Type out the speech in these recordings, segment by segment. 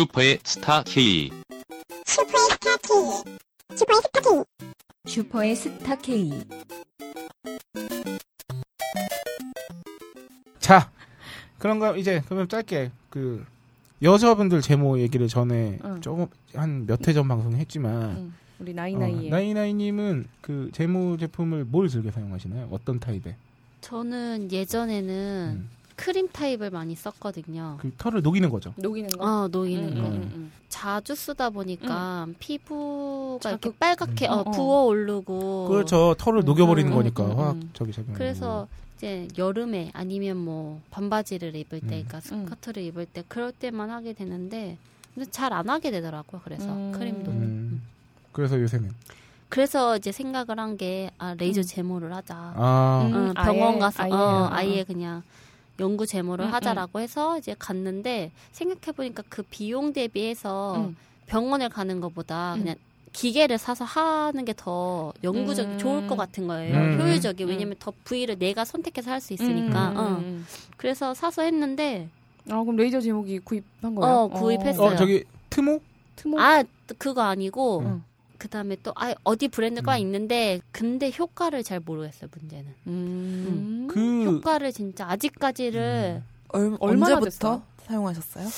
슈퍼의 스타 K. 슈퍼의 스타 K. 슈퍼의 스타 K. 슈퍼의 스타 K. 자, 그런가 이제 그러면 짧게 그 여자분들 제모 얘기를 전에 응. 조금 한 몇 회 전 방송에 했지만 응. 우리 나이나이에. 어, 나이나이님은 그 제모 제품을 뭘 즐겨 사용하시나요? 어떤 타입의? 저는 예전에는 음. 크림 타입을 많이 썼거든요. 그 털을 녹이는 거죠. 녹이는 거. 어, 녹이는 음, 거. 음, 음. 자주 쓰다 보니까 피부가 이렇게. 빨갛게 음. 어, 어, 어. 부어 오르고. 그렇죠. 털을 녹여버리는 음, 거니까 음, 음, 화학 음. 저기 작용. 그래서 이제 여름에 아니면 뭐 반바지를 입을 때, 음. 그러니까 스커트를 입을 때 그럴 때만 하게 되는데 근데 잘 안 하게 되더라고요. 그래서 음. 크림도. 음. 그래서 요새는 그래서 이제 생각을 한 게 아, 레이저 음. 제모를 하자. 아 음. 어, 병원 아예, 가서 아예. 어, 어. 아예 그냥 연구 제모를 음, 하자라고 해서 이제 갔는데 생각해 보니까 그 비용 대비해서 음. 병원을 가는 것보다 음. 그냥 기계를 사서 하는 게 더 영구적 음. 좋을 것 같은 거예요. 음. 효율적이 음. 왜냐면 더 부위를 내가 선택해서 할 수 있으니까. 음, 어. 음, 음. 그래서 사서 했는데 아 그럼 레이저 제목이 구입한 거예요? 어, 구입했어요. 어 저기 트모? 트모. 아 그거 아니고 음. 그 다음에 또 아, 어디 브랜드가 음. 있는데 근데 효과를 잘 모르겠어요 문제는 음. 그 효과를 진짜 아직까지를 얼, 얼마나 언제부터 됐어요? 사용하셨어요?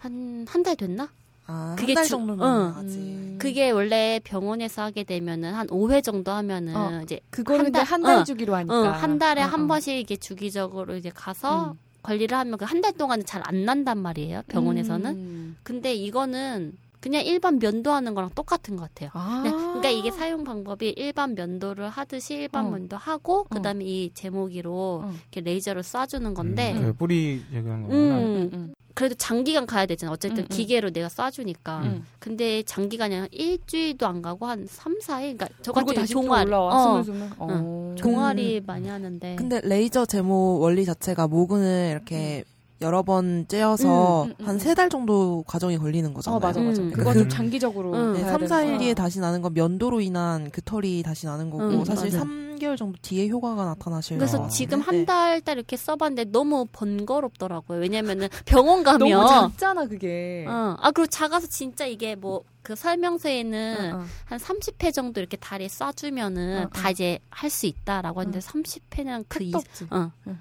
한 한 달 됐나? 아, 그게 한달 주- 정도면 응. 아직. 음. 그게 원래 병원에서 하게 되면은 한 5회 정도 하면은 어, 이제 그거는 한 근데 달- 한달 어, 주기로 하니까. 어, 한 달에 어, 한 어. 번씩 이게 주기적으로 이제 가서 음. 관리를 하면 그 한 달 동안은 잘 안 난단 말이에요 병원에서는. 음. 근데 이거는 그냥 일반 면도하는 거랑 똑같은 것 같아요. 아. 네, 그러니까 이게 사용 방법이 일반 면도를 하듯이 일반 어. 면도 하고 그다음에 이 제모기로 어. 이렇게 레이저를 쏴주는 건데 음, 그 뿌리 제거한 음, 거구나. 음, 음. 그래도 장기간 가야 되잖아. 어쨌든 음, 음. 기계로 내가 쏴주니까. 음. 근데 장기간이 한 일주일도 안 가고 한 3, 4일? 그러니까 저 같은 종아리. 올라와. 어. 어. 종아리 많이 하는데. 근데 레이저 제모 원리 자체가 모근을 이렇게 여러 번 째어서 음, 음, 음, 한 음. 세달 정도 과정이 걸리는 거잖아요. 어 맞아 맞아. 음. 그거 그- 좀 장기적으로. 음. 네, 해야 3, 4일 되는 뒤에. 다시 나는 건 면도로 인한 그 털이 다시 나는 거고 음, 사실 맞아. 3개월 정도 뒤에 효과가 나타나실 그래서 것 지금 같은데. 한달달 이렇게 써봤는데 너무 번거롭더라고요. 왜냐면은 병원 너무 가면. 작잖아 그게. 어. 아, 그리고 작아서 진짜 이게 뭐, 그 설명서에는 어, 어. 한 30회 정도 이렇게 다리에 쏴주면은 어, 어. 다 이제 할 수 있다라고 하는데 30회는 그 이. 어. 응.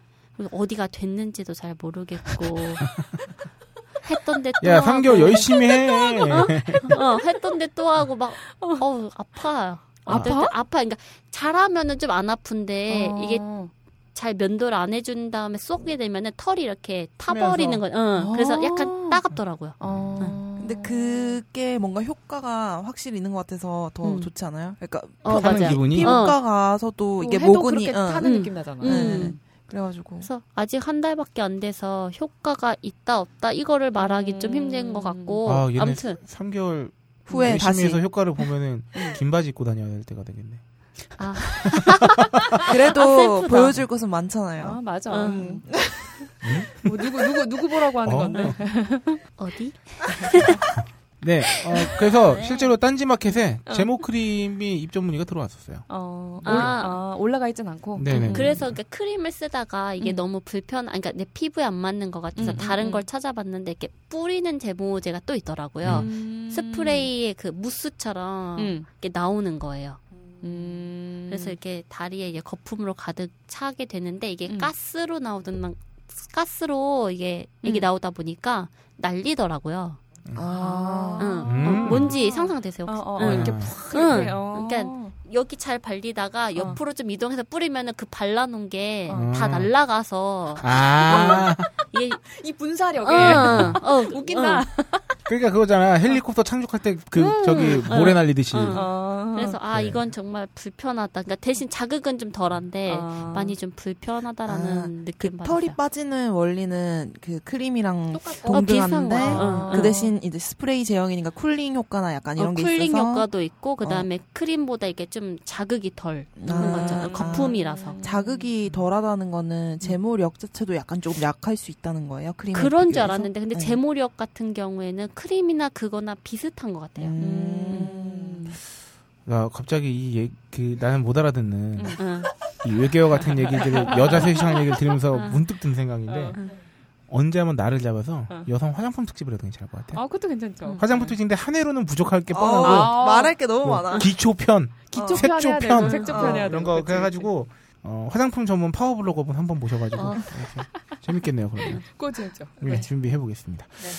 어디가 됐는지도 잘 모르겠고. 했던데 또. 야, 하고. 3개월 열심히 해. 어, 했던데 또 하고 막, 어, 아파요. 어떨 아파? 때 아파. 그러니까 잘하면은 좀 안 아픈데 어. 이게 잘 면도를 안 해준 다음에 쏘게 되면은 털이 이렇게 타버리는 거. 응. 그래서 어. 약간 따갑더라고요. 어. 근데 그게 뭔가 효과가 확실히 있는 것 같아서 더 음. 좋지 않아요? 그러니까 어. 기분이? 피부과 가서도 이게 모근이 응. 타는 음. 느낌 나잖아. 음. 네. 그래가지고 그래서 아직 한 달밖에 안 돼서 효과가 있다 없다 이거를 말하기 좀 음. 힘든 것 같고 아, 얘네 아무튼 3개월 후에 다시 해서 효과를 보면은 긴 바지 입고 다녀야 될 때가 되겠네. 아, 그래도 아. 보여줄 것은 많잖아요. 아 맞아. 음. 뭐 누구 누구 누구 보라고 하는 어? 건데. 어디? 네, 어, 그래서 네. 실제로 딴지마켓에 어. 제모 크림이 입점 문의가 들어왔었어요. 어, 아. 올, 아, 올라가 있진 않고. 네네. 음. 그래서 그러니까 크림을 쓰다가 이게 음. 너무 불편, 아, 그러니까 내 피부에 안 맞는 것 같아서 음, 음, 다른 음. 걸 찾아봤는데 이렇게 뿌리는 제모제가 또 있더라고요. 음. 스프레이의 그 무스처럼 음. 이렇게 나오는 거예요. 음. 그래서 이렇게 다리에 이게 거품으로 가득 차게 되는데 이게 음. 가스로 나오던 가스로 이게 이게 음. 나오다 보니까 날리더라고요. 아. 응. 음. 어, 뭔지 상상되세요? 어, 혹시? 어, 어, 응. 이렇게 음. 푹 응. 이렇게. 어. 그러니까 여기 잘 발리다가 옆으로 좀 이동해서 뿌리면은 그 발라놓은 게 어. 다 날라가서 아, 이게 이 분사력에 어, 어, 웃긴다. 그러니까 그거잖아. 헬리콥터 착륙할 때 그 저기 모래 날리듯이. 응. 어. 그래서 아 네. 이건 정말 불편하다. 그러니까 대신 자극은 좀 덜한데 어. 많이 좀 불편하다라는 아, 느낌 그 받았어요. 털이 빠지는 원리는 그 크림이랑. 어, 동등한데. 어. 그 대신 이제 스프레이 제형이니까 cooling 효과나 약간 이런 어, 게 cooling 있어서 효과도 있고 그 다음에 크림보다 이게 좀 자극이 덜 하는 아. 거죠. 거품이라서. 자극이 덜하다는 거는 제모력 자체도 약간 조금 약할 수 있다는 거예요. 크림 그런 줄 알았는데 근데 네. 제모력 같은 경우에는 크림이나 그거나 비슷한 것 같아요. 음. 나 갑자기 이 얘, 그 나는 못 알아듣는 응. 이 외계어 같은 얘기들을 여자 섹시한 얘기를 들으면서 문득 든 생각인데 어. 언제 한번 날을 잡아서 어. 여성 화장품 특집을 해도 괜찮을 것 같아요. 아, 그것도 괜찮죠. 음. 화장품 특집인데 한 해로는 부족할 게 어, 뻔하고 아. 말할 게 너무 뭐 많아. 기초편, 기초편 색조 편. 색조편 어, 해야 이런 되고. 거 그치, 그래가지고 어, 화장품 전문 파워블로거분 한번 모셔가지고 어. 재밌겠네요. 그러면 재밌죠. 네, 네. 준비해 보겠습니다. 네,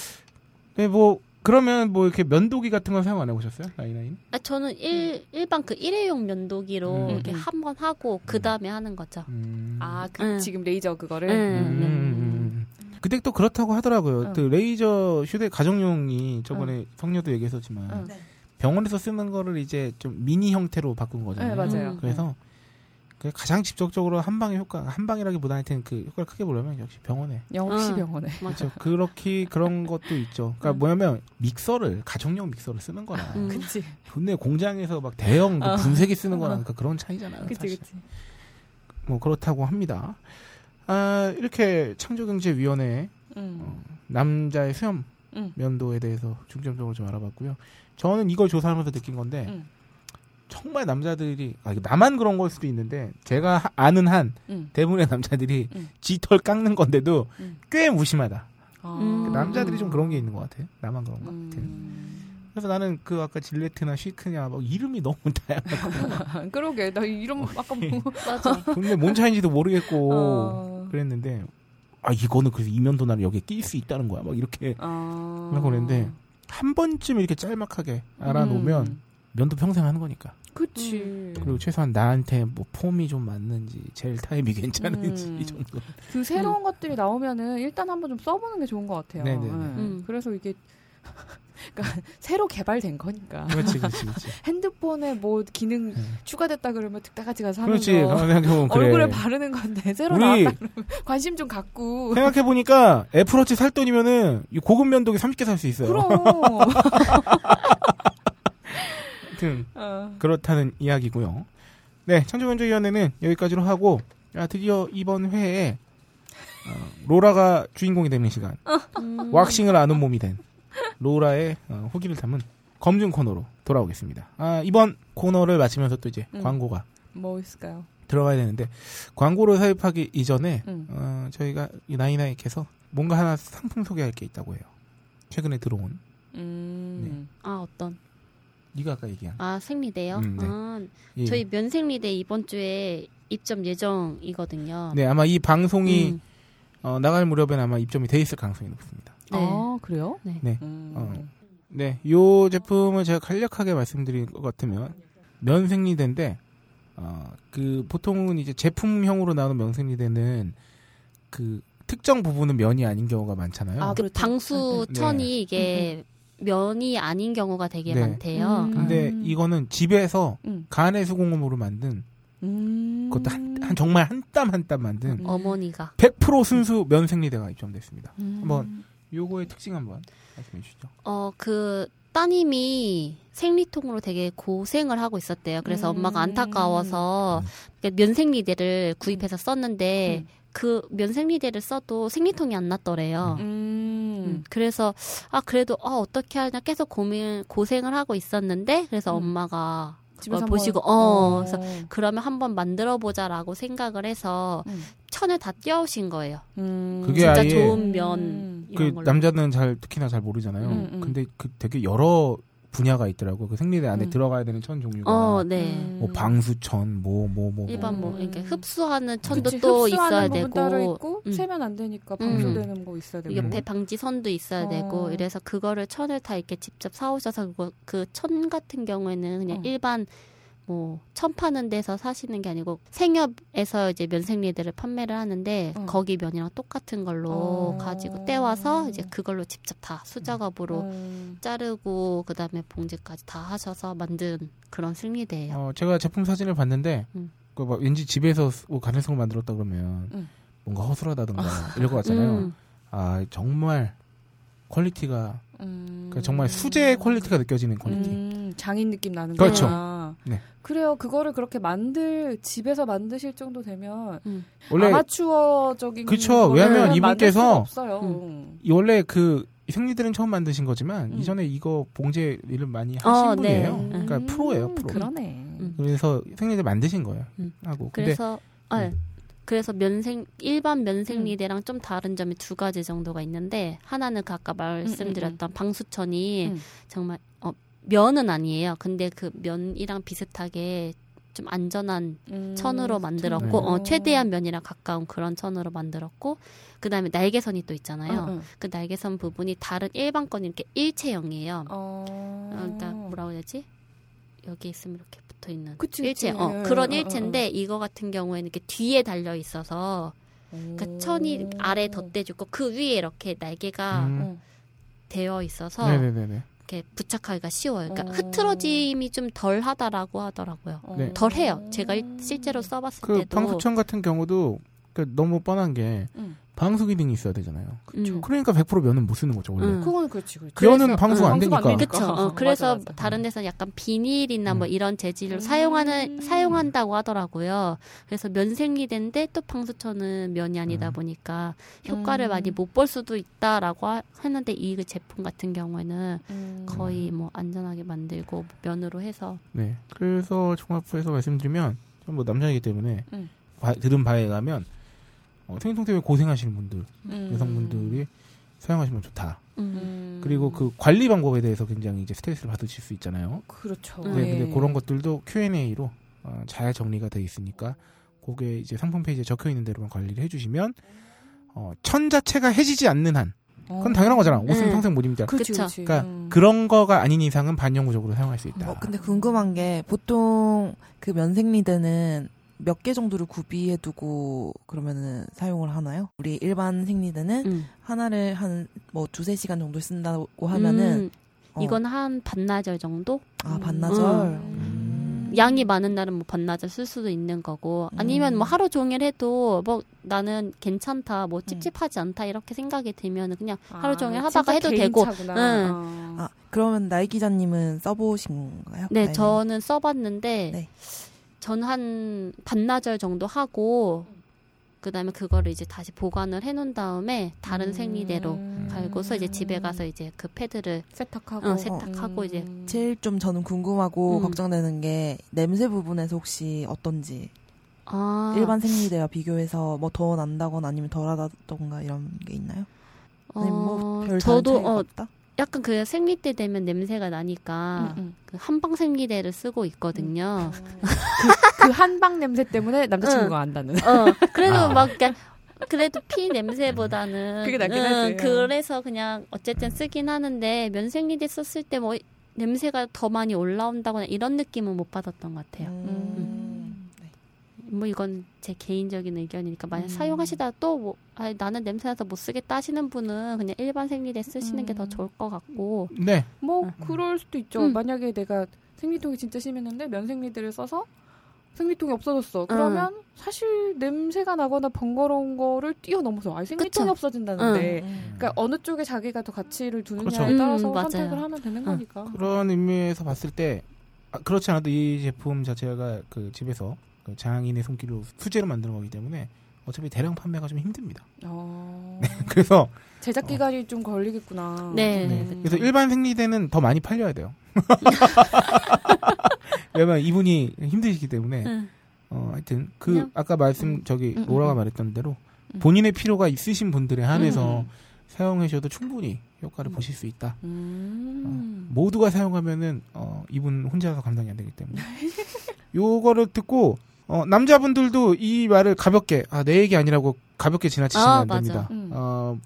뭐 그러면 뭐 이렇게 면도기 같은 건 사용 안 해보셨어요, 나이나이님? 아, 저는 일, 일반 그 일회용 면도기로 음. 이렇게 음. 한번 하고 그 다음에 하는 거죠. 음. 아, 그, 음. 지금 레이저 그거를. 음. 음, 음, 음. 근데 또 그렇다고 하더라고요. 어. 그 레이저 휴대 가정용이 저번에 성녀도 얘기했었지만 어. 네. 병원에서 쓰는 거를 이제 좀 미니 형태로 바꾼 거잖아요. 네, 맞아요. 음. 그래서 그 가장 직접적으로 한 방의 효과, 한 방이라기보다 하여튼 그 효과를 크게 보려면 역시 병원에. 역시 어. 병원에. 맞아. 그렇죠. 그렇게 그런 것도 있죠. 그러니까 음. 뭐냐면 믹서를 가정용 믹서를 쓰는 거나 음. 그치. 근데 공장에서 막 대형 그 어. 분쇄기 쓰는 거랑 그러니까 그런 차이잖아요. 그치, 사실. 그치. 뭐 그렇다고 합니다. 아, 이렇게 창조경제위원회 음. 남자의 수염 음. 면도에 대해서 중점적으로 좀 알아봤고요. 저는 이걸 조사하면서 느낀 건데 음. 정말 남자들이 아, 나만 그런 걸 수도 있는데 제가 하- 아는 한 음. 대부분의 남자들이 음. 쥐털 깎는 건데도 음. 꽤 무심하다. 아. 음. 남자들이 좀 그런 게 있는 것 같아요. 나만 그런가? 음. 그래서 나는 그 아까 질레트나 쉬크냐 막 이름이 너무 다양하고 그러게. 나 이름 아까 뭐. 맞아. 근데 뭔 차인지도 모르겠고 어. 그랬는데 아 이거는 그래서 이면도 나를 여기에 낄 수 있다는 거야 막 이렇게 아. 하고 그랬는데 한 번쯤 이렇게 짤막하게 알아놓으면 음. 면도 평생 하는 거니까 그치. 그리고 최소한 나한테 뭐 폼이 좀 맞는지 젤 타입이 괜찮은지 음. 이 정도 그 새로운 것들이 나오면은 일단 한번 좀 써보는 게 좋은 것 같아요. 네네네. 네. 음. 그래서 이게 그러니까 새로 개발된 거니까 그렇지 그렇지 그렇지 핸드폰에 뭐 기능 네. 추가됐다 그러면 득다같이 가서 하는 그렇지 거 생각해보면 그래 얼굴에 바르는 건데 새로 우리 나왔다 그러면 관심 좀 갖고 생각해 보니까 애플워치 살 돈이면은 이 고급 면도기 30개 살 수 있어요 그럼 하여튼 어. 그렇다는 이야기고요. 네, 창조면조위원회는 여기까지로 하고 아, 드디어 이번 회에 어, 로라가 주인공이 되는 시간 음. 왁싱을 아는 몸이 된 로라의 어, 후기를 담은 검증 코너로 돌아오겠습니다. 아, 이번 코너를 마치면서 또 이제 음. 광고가 뭐 있을까요? 들어가야 되는데 광고를 삽입하기 이전에 음. 어, 저희가 이 나이나이께서 뭔가 하나 상품 소개할 게 있다고 해요. 최근에 들어온 음. 아 어떤? 네가 아까 얘기한 아 생리대요. 음, 네. 아, 예. 저희 면생리대 이번 주에 입점 예정이거든요. 네 아마 이 방송이 음. 어, 나갈 무렵엔 아마 입점이 돼 있을 가능성이 높습니다. 네. 아 그래요? 네. 네. 음. 어. 네, 요 제품을 제가 간략하게 말씀드릴 것 같으면 면생리대인데 어, 그 보통은 이제 제품형으로 나오는 면생리대는 그 특정 부분은 면이 아닌 경우가 많잖아요. 아, 그 그렇죠. 방수 천이 네. 이게 면이 아닌 경우가 되게 네. 많대요. 음. 근데 이거는 집에서 음. 간의 수공업으로 만든 음. 그것도 한, 한 정말 한 땀 한 땀 만든 음. 어머니가 100% 순수 면 생리대가 입점됐습니다. 음. 한번 요거의 특징 한번 말씀해 주시죠. 어 그 따님이 생리통으로 되게 고생을 하고 있었대요. 그래서 음. 엄마가 안타까워서 면생리대를 구입해서 썼는데 음. 그 면생리대를 써도 생리통이 안 났더래요. 음. 음, 그래서 아 그래도 아 어떻게 하냐 계속 고민 고생을 하고 있었는데 그래서 음. 엄마가 집에서 그걸 보시고 한번- 어, 그래서 그러면 한번 만들어 보자라고 생각을 해서 음. 천을 다 띄워오신 거예요. 음. 그게 진짜 아예 좋은 면 음. 그 걸로. 남자는 잘 특히나 잘 모르잖아요. 음, 음. 근데 그 되게 여러 분야가 있더라고요. 그 생리대 안에 음. 들어가야 되는 천 종류가 어, 네. 음. 뭐 방수천, 뭐 뭐 뭐. 일반 뭐 음. 이렇게 흡수하는 천도 그치, 또 흡수하는 있어야 부분 되고 따로 있고 음. 세면 안 되니까 음. 방수되는 거 있어야 되고 옆에 방지 선도 있어야 어. 되고 이래서 그거를 천을 다 이렇게 직접 사오셔서 그거 그 천 같은 경우에는 그냥 어. 일반 뭐 천 파는 데서 사시는 게 아니고 생협에서 이제 면생리대를 판매를 하는데 어. 거기 면이랑 똑같은 걸로 어. 가지고 떼와서 이제 그걸로 직접 다 수작업으로 음. 자르고 그다음에 봉지까지 다 하셔서 만든 그런 생리대예요. 어, 제가 제품 사진을 봤는데 음. 그막 왠지 집에서 뭐 가능성을 만들었다 그러면 음. 뭔가 허술하다든가 이럴 것 같잖아요. 음. 아 정말 quality가 음. 그러니까 정말 수제 의 quality가 느껴지는 quality. 음, 장인 느낌 나는 그렇죠. 네. 그래요. 그거를 그렇게 만들 집에서 만드실 정도 되면 원래 아마추어적인 왜냐면 만들 이분께서 수가 없어요. 음. 이 원래 그 생리들은 처음 만드신 거지만 음. 이전에 이거 봉제 일을 많이 하신 어, 네. 분이에요. 그러니까 음, 프로예요, 프로. 그러네. 음. 그래서 생리대 만드신 거예요. 음. 하고 근데 그래서 아, 음. 그래서 면생 일반 면생리대랑 좀 다른 점이 두 가지 정도가 있는데 하나는 그 아까 말씀드렸던 방수천이 음. 정말 어, 면은 아니에요. 근데 그 면이랑 비슷하게 좀 안전한 음. 천으로 만들었고 네. 어, 최대한 면이랑 가까운 그런 천으로 만들었고 그 다음에 날개선이 또 있잖아요. 응, 응. 그 날개선 부분이 다른 일반 건 이렇게 일체형이에요. 어. 어, 그러니까 뭐라고 해야 되지? 여기 있으면 이렇게 붙어 있는 일체. 어, 응, 그런 응, 일체인데 이거 같은 경우에는 이렇게 뒤에 달려 있어서 그 천이 아래 덧대주고 그 위에 이렇게 날개가 음. 되어 있어서 네네네네. 이렇게 부착하기가 쉬워요. 그러니까 어. 흐트러짐이 좀 덜하다라고 하더라고요. 네. 덜해요. 제가 일- 실제로 써봤을 그 때도 방수천 같은 경우도 그 너무 뻔한 게 음. 방수 기능이 있어야 되잖아요. 음. 그러니까 100% 면은 못 쓰는 거죠 원래. 음. 그거는 그렇지, 그렇지. 면은 그래서- 방수가 안 되니까. 그쵸. 어, 맞아, 그래서 맞아. 다른 데서는 약간 비닐이나 뭐 음. 이런 재질을 음. 사용하는 사용한다고 하더라고요. 그래서 면생리대인데 또 방수천은 면이 아니다 음. 보니까 효과를 음. 많이 못 볼 수도 있다라고 하, 하는데 이 제품 같은 경우에는 음. 거의 뭐 안전하게 만들고 면으로 해서 네. 그래서 종합부에서 말씀드리면 뭐 남자이기 때문에 음. 바- 들은 바에 가면 어, 생리통 때문에 고생하시는 분들, 음. 여성분들이 사용하시면 좋다. 음. 음. 그리고 그 관리 방법에 대해서 굉장히 이제 스트레스를 받으실 수 있잖아요. 그렇죠. 음. 네, 근데 그런 것들도 Q&A로 어, 잘 정리가 돼 있으니까 그게 이제 상품 페이지에 적혀 있는 대로만 관리를 해주시면 어, 천 자체가 해지지 않는 한 그건 당연한 거잖아. 옷은 음. 평생 못. 그치, 그쵸. 그러니까 음. 그런 거가 아닌 이상은 반영구적으로 사용할 수 있다. 어, 근데 궁금한 게 보통 그 면생리대는 몇 개 정도를 구비해 두고 그러면은 사용을 하나요? 우리 일반 생리대는 음. 하나를 한 뭐 두세 시간 정도 쓴다고 하면은 음, 어, 이건 한 반나절 정도? 아 반나절 음. 양이 많은 날은 뭐 반나절 쓸 수도 있는 거고 아니면 뭐 음. 하루 종일 해도 뭐 나는 괜찮다 뭐 찝찝하지 않다 이렇게 생각이 들면 그냥 하루 종일 아, 하다가 해도 되고. 응. 어. 아 그러면 나이 기자님은 써보신 건가요? 네 아니면- 저는 써봤는데 네. 저는 한 반나절 정도 하고 그다음에 그거를 이제 다시 보관을 해놓은 다음에 다른 음. 생리대로 갈고서 이제 집에 가서 이제 그 패드를 세탁하고 어, 세탁하고 이제 제일 좀 저는 궁금하고 음. 걱정되는 게 냄새 부분에서 혹시 어떤지 아, 일반 생리대와 비교해서 뭐 더 난다거나 아니면 덜하다던가 이런 게 있나요? 아니면 어, 뭐별 저도 어, 없다? 약간 그 생리대 되면 냄새가 나니까 음, 음. 그 한방 생리대를 쓰고 있거든요. 그 한방 냄새 때문에 남자친구가 안다는. 어, 그래도 아. 막 그래도 피 냄새보다는 그게 낫긴 응, 하지. 그래서 그냥 어쨌든 쓰긴 하는데 면생리대 썼을 때 뭐 냄새가 더 많이 올라온다거나 이런 느낌은 못 받았던 것 같아요. 음. 네. 뭐 이건 제 개인적인 의견이니까 만약 음. 사용하시다 또뭐 아, 나는 냄새나서 못 쓰겠다 하시는 분은 그냥 일반 생리대 쓰시는 게더 음. 좋을 것 같고 네. 뭐 음. 그럴 수도 있죠. 음. 만약에 내가 생리통이 진짜 심했는데 면생리대를 써서 생리통이 없어졌어. 그러면 사실 냄새가 나거나 번거로운 거를 뛰어넘어서 아예 생리통이 그쵸. 없어진다는데 음. 그러니까 어느 쪽에 자기가 더 가치를 두느냐에 그렇죠. 따라서 음. 선택을 하면 되는 응. 거니까. 그런 의미에서 봤을 때 아, 그렇지 않아도 이 제품 자체가 그 집에서 그 장인의 손길로 수제로 만드는 거기 때문에 어차피 대량 판매가 좀 힘듭니다. 어... 그래서 제작 기간이 좀 걸리겠구나. 네. 네. 그쵸. 그래서 일반 생리대는 더 많이 팔려야 돼요. 왜냐면 이분이 힘드시기 때문에 응. 어 하여튼 그 그냥- 아까 말씀 음. 저기 음, 로라가 음. 말했던 대로 음. 본인의 필요가 있으신 분들에 한해서 음. 사용하셔도 충분히 효과를 음. 보실 수 있다. 음. 모두가 사용하면은 어, 이분 혼자서 감당이 안 되기 때문에 요거를 듣고 어, 남자분들도 이 말을 가볍게 아, 내 얘기 아니라고 가볍게 지나치시면 아, 안 맞아. 됩니다. 음. 어,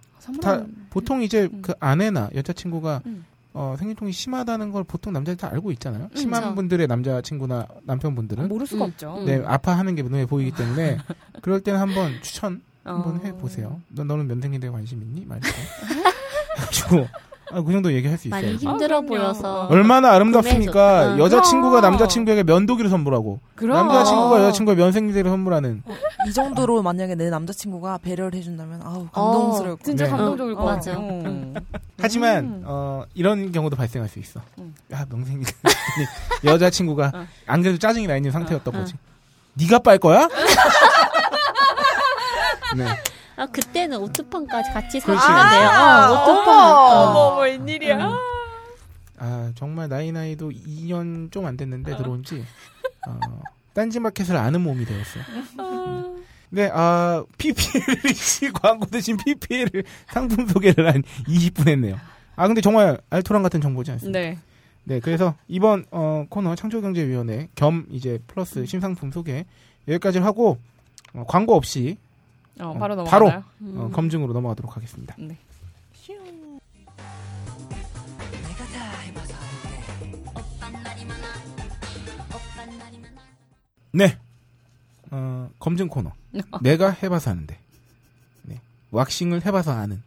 다 보통 이제 음. 그 아내나 여자친구가 음. 어, 생리통이 심하다는 걸 보통 남자들 다 알고 있잖아요. 심한 그쵸. 분들의 남자친구나 남편분들은 모를 수가 음. 없죠. 음. 네 아파하는 게 눈에 보이기 때문에 그럴 때는 한번 추천 한번 어. 해 보세요. 너, 너는 면생리대에 관심 있니? 말이죠. 아, 그 정도 얘기할 수 있어요. 많이 힘들어 아. 보여서 어. 얼마나 아름답습니까? 어. 여자친구가. 남자친구에게 면도기를 선물하고 그럼 남자친구가 어. 여자친구가 면생리대를 선물하는 이 정도로 만약에 내 남자친구가 배려를 해준다면 아우 감동스러울 것 진짜 네. 감동적일 것 어, 같아. 맞아. 음. 하지만 음. 어, 이런 경우도 발생할 수 있어. 음. 야 명생리 여자친구가 어. 안 그래도 짜증이 나 있는 상태였던 어. 거지. 네가 빨 거야? 네. 아 그때는 오트판까지 같이 그렇지. 사시는데요. 아, 어, 오트판. 어머, 어. 어머, 웬일이야. 아 정말 나이 나이도 2년 좀 안 됐는데 들어온 지 어, 딴지마켓을 아는 몸이 되었어요. 네, 아, PPL을, 광고 대신 PPL을 상품 소개를 한 20분 했네요. 아, 근데 정말 알토란 같은 정보지 않습니까? 네. 네, 그래서 이번 어, 코너 창조경제위원회 겸 이제 플러스 신상품 소개 여기까지 하고 어, 광고 없이 어, 어, 바로 넘어가요. 바로. 음. 어, 검증으로 넘어가도록 하겠습니다. 네. 네, 어, 검증 코너. 내가 해봐서 아는데. 네, 왁싱을 해봐서 아는.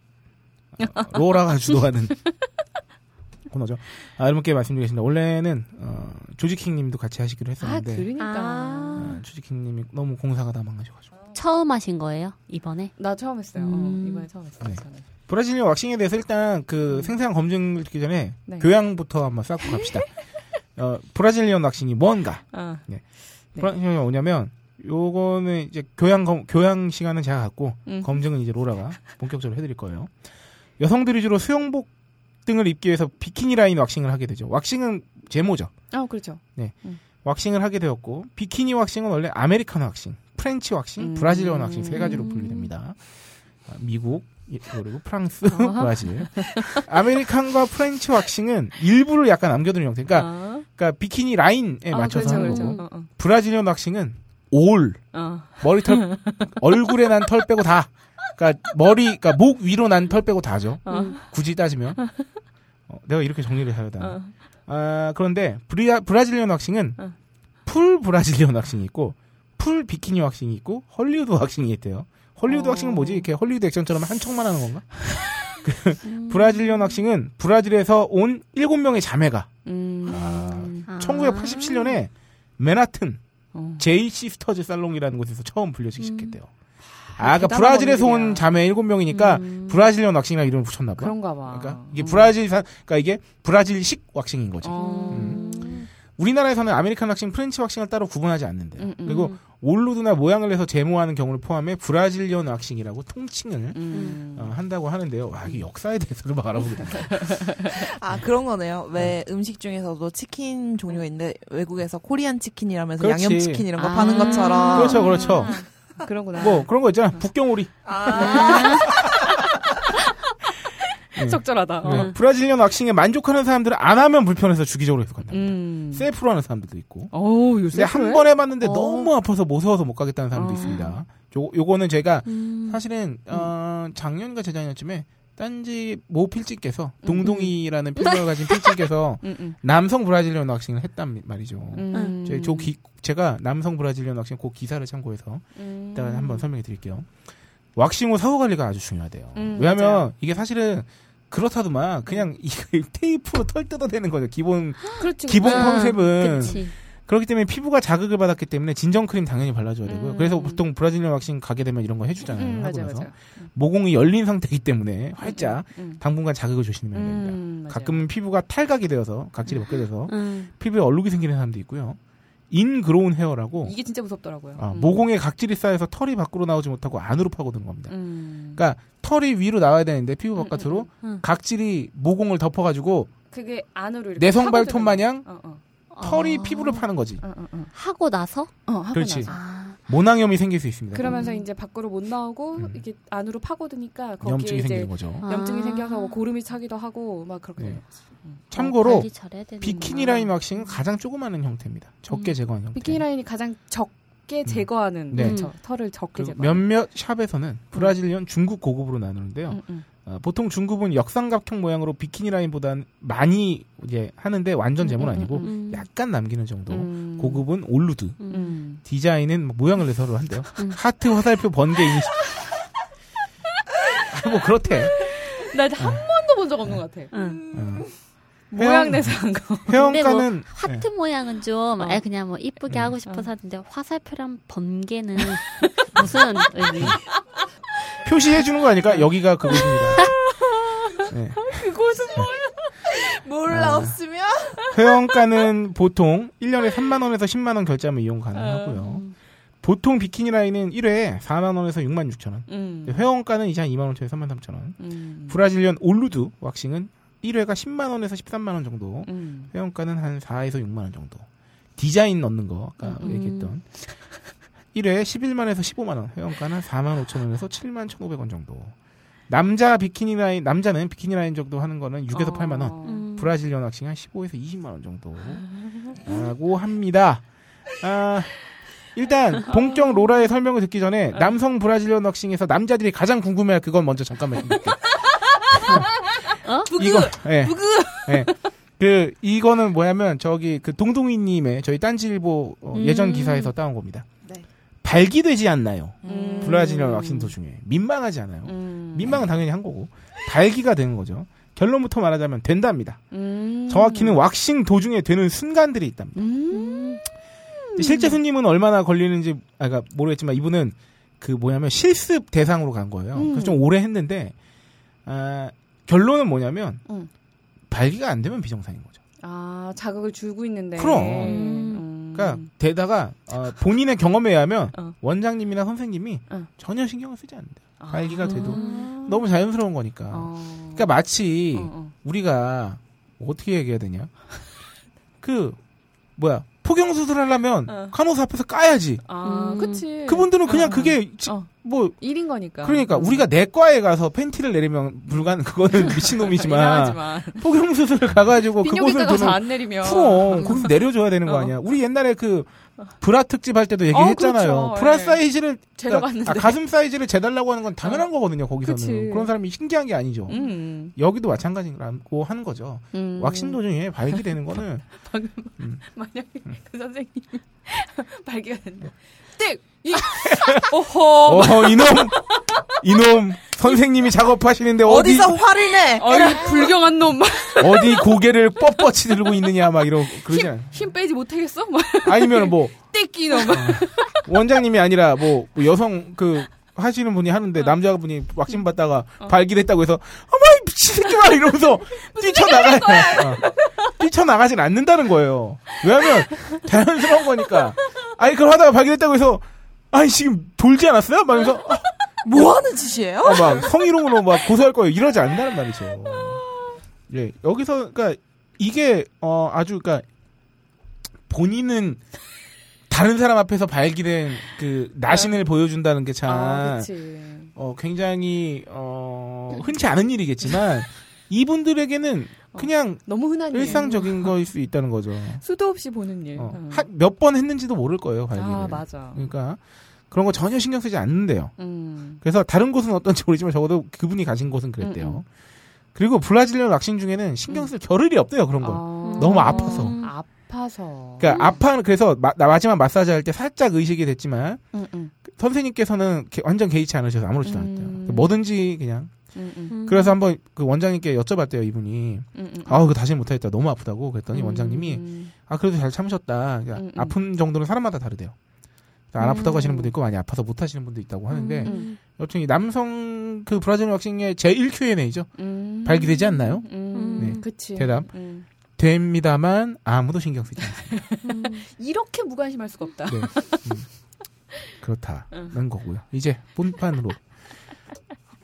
어, 로라가 주도하는 코너죠. 아, 여러분께 말씀드리겠습니다. 원래는 어, 조지킹님도 같이 하시기로 아, 했었는데 그러니까. 아. 어, 조지킹님이 너무 공사가 다 망가져가지고. 처음 하신 거예요 이번에? 나 처음 했어요. 음. 어, 이번에 처음 했어요. 네. 저는. 브라질리언 왁싱에 대해서 일단 그 생생한 검증을 듣기 전에 네. 교양부터 한번 쌓고 갑시다. 어, 브라질리언 왁싱이 뭔가? 아, 네. 브라질리언이 뭐냐면 요거는 이제 교양 검- 교양 시간은 제가 갖고 음. 검증은 이제 로라가 본격적으로 해드릴 거예요. 여성들이 주로 수영복 등을 입기 위해서 비키니 라인 왁싱을 하게 되죠. 왁싱은 제모죠. 어, 그렇죠. 왁싱을 하게 되었고 비키니 왁싱은 원래 아메리칸 왁싱, 프렌치 왁싱, 음. 브라질리언 왁싱 세 가지로 분류됩니다. 아, 미국 예, 그리고 프랑스, 브라질. 아메리칸과 프렌치 왁싱은 일부를 약간 남겨두는 형태. 그러니까, 아, 그러니까 비키니 라인에 어, 맞춰서 그렇죠, 하는 그렇죠. 거고. 어, 어. 브라질리언 왁싱은 all 어. 머리털 얼굴에 난 털 빼고 다. 그러니까 머리, 그러니까 목 위로 난 털 빼고 다죠. 어. 굳이 따지면. 어, 내가 이렇게 정리를 해야 되나. 어. 아, 그런데 브리아, 브라질리언 왁싱은 어. full 브라질리언 왁싱이 있고 full 비키니 왁싱이 있고 헐리우드 왁싱이 있대요. 헐리우드 어. 왁싱은 뭐지? 이렇게 헐리우드 액션처럼 한 척만 하는 건가? 음. 브라질리언 왁싱은 브라질에서 온 7명의 자매가 음. 아. 1987년에 맨하튼 어. 제이 시스터즈 살롱이라는 곳에서 처음 불려지기 음. 시작했대요. 아, 그러니까 대단한 브라질에서 온. 자매 7명이니까 음. 브라질리언 왁싱이라는 이름을 붙였나 봐. 그런가 봐. 그러니까 이게 음. 브라질산 그러니까 이게 브라질식 왁싱인 거지. 어. 음. 우리나라에서는 아메리칸 왁싱, 프렌치 왁싱을 따로 구분하지 않는데요. 음, 음. 그리고 all nude나 모양을 내서 제모하는 경우를 포함해 브라질리언 왁싱이라고 통칭을 음. 어, 한다고 하는데요. 와, 이게 역사에 대해서도 막 알아보게 된다. 아 그런 거네요. 왜 음식 중에서도 치킨 종류가 있는데 외국에서 Korean chicken이라면서 그렇지. 양념 치킨 이런 거 아. 파는 것처럼. 그렇죠, 그렇죠. 그렇구나. 뭐 그런 거 있잖아. 북경오리. 아. 네. 적절하다. 어. 네. 브라질리언 왁싱에 만족하는 사람들은 안 하면 불편해서 주기적으로 계속 간다. 음. 셀프로 하는 사람들도 있고. 어우, 요새 한 번 해봤는데 어. 너무 아파서 무서워서 못 가겠다는 사람도 어. 있습니다. 요, 요거는 제가 음. 사실은 어, 작년인가 재작년쯤에 딴지 모 필진께서 음, 동동이라는 필명을 가진 필진께서 음, 음. 남성 브라질리언 왁싱을 했단 말이죠. 음. 조 기- 제가 남성 브라질리언 왁싱 그 기사를 참고해서 음. 이따가 한번 설명해 드릴게요. 왁싱 후 사후 관리가 아주 중요하대요. 음, 왜냐하면 맞아요. 이게 사실은 그렇다더만 그냥 이 테이프로 털 뜯어대는 거죠. 기본 그렇지. 기본 아, 컨셉은 그치. 그렇기 때문에 피부가 자극을 받았기 때문에 진정 크림 당연히 발라줘야 되고요. 음. 그래서 보통 브라질리언 왁싱 가게 되면 이런 거 해주잖아요. 음, 하고 나서. 모공이 열린 상태이기 때문에 활짝 음. 당분간 자극을 조심해야 됩니다. 음. 가끔은 피부가 탈각이 되어서 각질이 음. 피부에 얼룩이 생기는 사람도 있고요. ingrown hair라고 이게 진짜 무섭더라고요. 아, 음. 모공에 각질이 쌓여서 털이 밖으로 나오지 못하고 안으로 파고드는 겁니다. 음. 그러니까 털이 위로 나와야 되는데 피부 음, 바깥으로 음, 음. 각질이 모공을 덮어가지고 그게 안으로 이렇게 내성발톱 마냥 거. 어, 어. 털이 어. 피부를 파는 거지. 어, 어, 어. 하고 나서 어, 하고 그렇지. 나서. 아, 모낭염이 생길 수 있습니다. 그러면서 이제 밖으로 못 나오고 음. 이게 안으로 파고드니까 거기에 염증이 이제 생기는 거죠. 아. 염증이 생겨서 뭐 고름이 차기도 하고 막 그렇게 네. 음. 참고로 되는구나. 비키니 라인 왁싱은 가장 조그마한 형태입니다. 적게 음. 제거한 형태. 비키니 라인이 가장 적게 제거하는 네. 그렇죠. 털을 적게 제거. 몇몇 샵에서는 브라질리언 중급 고급으로 나누는데요. 음, 음. 어, 보통 중급은 역삼각형 모양으로 비키니 라인보다는 많이 이제 하는데 완전 제모는 음, 음, 아니고 음. 약간 남기는 정도. 음. 고급은 all nude. 음. 음. 디자인은 뭐 모양을 내서 로 한대요. 음. 하트, 화살표, 번개, 인식. 아, 뭐 그렇대. 나 한 번도 본 적 없는 것 같아. 응. 어. 모양 내서 한 거. 회원가는 하트 모양은 좀, 어. 아 그냥 뭐 이쁘게 음. 하고 싶어서 하는데 화살표랑 번개는 무슨 의미? 예, 표시해 주는 거 아니까 여기가 그곳입니다. 네. 그곳은 몰라 아. 없으면 회원가는 보통 1년에 3만 원에서 10만 원 결제하면 이용 가능하고요. 음. 보통 비키니 라인은 1회에 4만 원에서 6만 6천 원. 음. 회원가는 이제 한 2만 원짜리 3만 3천 원. 음. 브라질리언 all nude 왁싱은 1회가 10만 원에서 13만 원 정도. 음. 회원가는 한 4에서 6만 원 정도. 디자인 넣는 거 아까 음. 얘기했던 1회 11만에서 15만원, 회원가는 4만 5천원에서 7만 1,500원 정도. 남자 비키니 라인, 남자는 비키니 라인 정도 하는 거는 6에서 8만원. 음. 브라질리언 왁싱 한 15에서 20만원 정도. 라고 합니다. 아, 일단, 본격 로라의 설명을 듣기 전에 남성 브라질리언 왁싱에서 남자들이 가장 궁금해할 그건 먼저 잠깐만 해볼게요. 부그 이거, 예. 부그 예. 그 이거는 뭐냐면 저기 그 동동이님의 저희 딴지일보 어, 음. 예전 기사에서 따온 겁니다. 네. 발기되지 않나요? 음. 브라질리언 왁싱 도중에 민망하지 않아요. 음. 민망은 당연히 한 거고 발기가 되는 거죠. 결론부터 말하자면 된답니다. 음. 정확히는 왁싱 도중에 되는 순간들이 있답니다. 음. 실제 손님은 얼마나 걸리는지 아 그러니까 모르겠지만 이분은 그 뭐냐면 실습 대상으로 간 거예요. 음. 그래서 좀 오래 했는데 아, 결론은 뭐냐면 음. 발기가 안 되면 비정상인 거죠. 아 자극을 주고 있는데. 그럼. 음. 그러니까 게다가 어, 본인의 경험에 의하면 어. 원장님이나 선생님이 어. 전혀 신경을 쓰지 않는다. 아. 발기가 돼도 아. 너무 자연스러운 거니까. 어. 그러니까 마치 어, 어. 우리가 어떻게 얘기해야 되냐? 그 뭐야 포경 수술하려면 어. 간호사 앞에서 까야지. 아, 음. 그치. 그분들은 그냥 어, 그게 지- 어. 뭐 일인 거니까. 그러니까 우리가 내과에 가서 팬티를 내리면 불가능 그거는 미친놈이지만 이상하지만. 포경 수술을 가가지고 그곳을 가서 안 내리면. 그럼 거기서 내려줘야 되는 거 어. 아니야? 우리 옛날에 그 브라 특집 할 때도 얘기했잖아요. 어, 그렇죠. 브라 예. 사이즈를 재러 그러니까 갔는데. 아, 가슴 사이즈를 재달라고 하는 건 당연한 거거든요. 거기서는 그치. 그런 사람이 신기한 게 아니죠. 음. 여기도 마찬가지라고 하는 거죠. 음. 왁싱 도중에 발기되는 거는 만약에 음. 그 선생님이 발기가 된다. 띡! 이! 오호! 어 이놈 이놈 선생님이 작업하시는데 어디 어디 서 화를 내? 어이, 불경한 놈. 어디 고개를 뻣뻣이 들고 있느냐 막 이러고 그러지 않아요. 힘 빼지 못하겠어? 막, 아니면 뭐 띡! 이놈. 원장님이 아니라 뭐 여성 그 하시는 분이 하는데 남자분이 왁싱 받다가 발기됐다고 해서 어머 이 미친 새끼만 이러면서 뛰쳐나가 어. 뛰쳐나가진 않는다는 거예요. 왜냐하면 자연스러운 거니까. 아니 그걸 하다가 발기됐다고 해서 아니 지금 돌지 않았어요? 막 이러면서 뭐 하는 짓이에요? 어, 막 성희롱으로 막 고소할 거예요. 이러지 않는다는 말이죠. 예 여기서 그러니까 이게 어 아주 그러니까 본인은 다른 사람 앞에서 발기된 그 나신을 보여준다는 게참 아. 어, 굉장히 어, 흔치 않은 일이겠지만 이분들에게는 그냥 너무 흔한 일. 일상적인 거일 수 있다는 거죠. 수도 없이 보는 일. 어, 음. 몇번 했는지도 모를 거예요, 발기를. 아, 맞아. 그러니까 그런 거 전혀 신경 쓰지 않는데요. 음. 그래서 다른 곳은 어떤지 모르지만 적어도 그분이 가신 곳은 그랬대요. 음, 음. 그리고 브라질리언 왁싱 중에는 신경 쓸 겨를이 없대요, 그런 거. 아. 너무 아파서. 음. 아파서. 그러니까 아파 그래서 마, 나 마지막 마사지 할 때 살짝 의식이 됐지만 음, 음. 선생님께서는 개- 완전 개의치 않으셔서 아무렇지도 음. 않았대요. 뭐든지 그냥 음, 음. 음. 그래서 한번 그 원장님께 여쭤봤대요 이분이 음, 음. 아 그거 다시 는 못하겠다 너무 아프다고 그랬더니 음, 원장님이 음. 아 그래도 잘 참으셨다 그러니까. 아픈 정도는 사람마다 다르대요 안 음. 아프다고 하시는 분도 있고 많이 아파서 못 하시는 분도 있다고 하는데 음. 여튼 이 남성 그 브라질 왁싱의 제1 Q&A죠 음. 발기되지 않나요? 음. 네. 그치. 대답. 음. 됩니다만 아무도 신경 쓰지 않습니다 음. 이렇게 무관심할 수가 없다. 네. 음. 그렇다는 거고요 이제 본판으로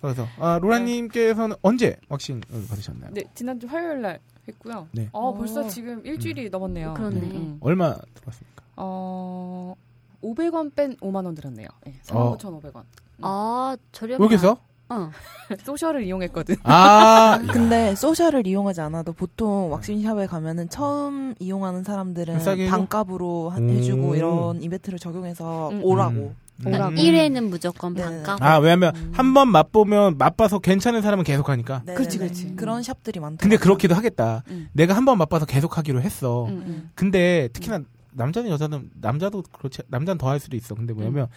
그래서 아 로라님께서는 언제 왁싱을 받으셨나요? 네, 지난주 화요일 날 했고요. 네. 어, 어. 벌써 지금 일주일이 넘었네요. 그러네. 음. 얼마 들었습니까? 어, 500원 뺀 5만 원 들었네요. 네, 어. 39,500원. 아, 저렴. 여기서? 어. 소셜을 이용했거든. 아 근데 소셜을 이용하지 않아도 보통 왁싱샵에 가면은 처음 이용하는 사람들은 싸게? 반값으로 하- 음. 해주고 이런 이벤트를 적용해서 음. 오라고. 음. 오라고. 1회는 무조건 네. 반값. 아, 왜냐면 음. 한번 맛보면 맛봐서 괜찮은 사람은 계속 하니까. 네네네. 그렇지, 그렇지. 그런 샵들이 많다. 근데 그렇기도 하겠다. 음. 내가 한 번 맛봐서 계속 하기로 했어. 음, 음. 근데 특히나 남자는 여자는 남자도 그렇지 남자는 더 할 수도 있어. 근데 뭐냐면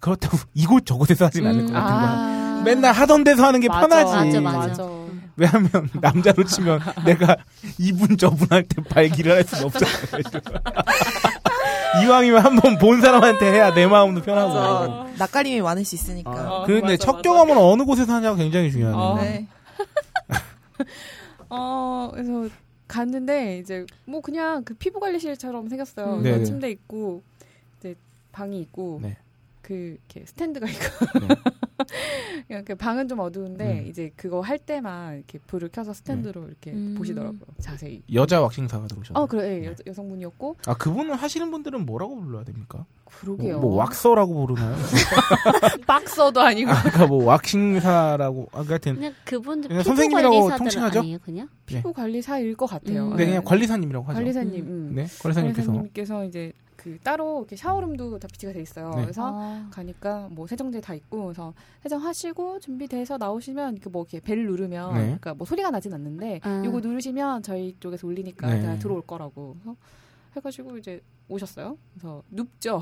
그렇다고 이곳 저곳에서 하진 않을 것 같은 거야. 아. 맨날 하던 데서 하는 게 맞아. 편하지. 맞아, 맞아. 왜냐면 남자로 치면 내가 이분 저분 할 때 발기를 할 수는 없잖아. 이왕이면 한 번 본 사람한테 해야 내 마음도 편하고. 맞아. 낯가림이 많을 수 있으니까. 아, 어, 근데 맞아, 첫 맞아. 경험은 어느 곳에서 하냐가 굉장히 중요하네. 어. 네. 어, 그래서 갔는데 이제 뭐 그냥 그 피부 관리실처럼 생겼어요. 음. 침대 있고 이제 방이 있고 네. 그 이렇게 스탠드가 있고 네. 그냥 그 방은 좀 어두운데 음. 이제 그거 할 때만 이렇게 불을 켜서 스탠드로 이렇게 음. 보시더라고요. 자세히. 여자 왁싱사가 들어오셨어요. 어, 그래. 예, 여, 여성분이었고 아 그분은 하시는 분들은 뭐라고 불러야 됩니까? 그러게요. 뭐, 뭐 왁서라고 부르나요? 박서도 아니고. 아까 뭐 왁싱사라고 아, 하여튼 그냥 그분들 그냥 선생님이라고 통칭하죠? 아니에요, 그냥? 피부 관리사일 것 같아요. 음. 네 예. 그냥 관리사님이라고 하죠. 관리사님. 음. 음. 네 관리사님께서 관리사님께서 이제 그 따로 이렇게 샤워룸도 다 비치가 돼 있어요. 네. 그래서 아. 가니까 뭐 세정제 다 있고 그래서 세정하시고 준비돼서 나오시면 이렇게 뭐 이렇게 벨 누르면 네. 그러니까 뭐 소리가 나진 않는데 아. 요거 누르시면 저희 쪽에서 울리니까 네. 그냥 들어올 거라고 그래서 해가지고 이제 오셨어요. 그래서 눕죠.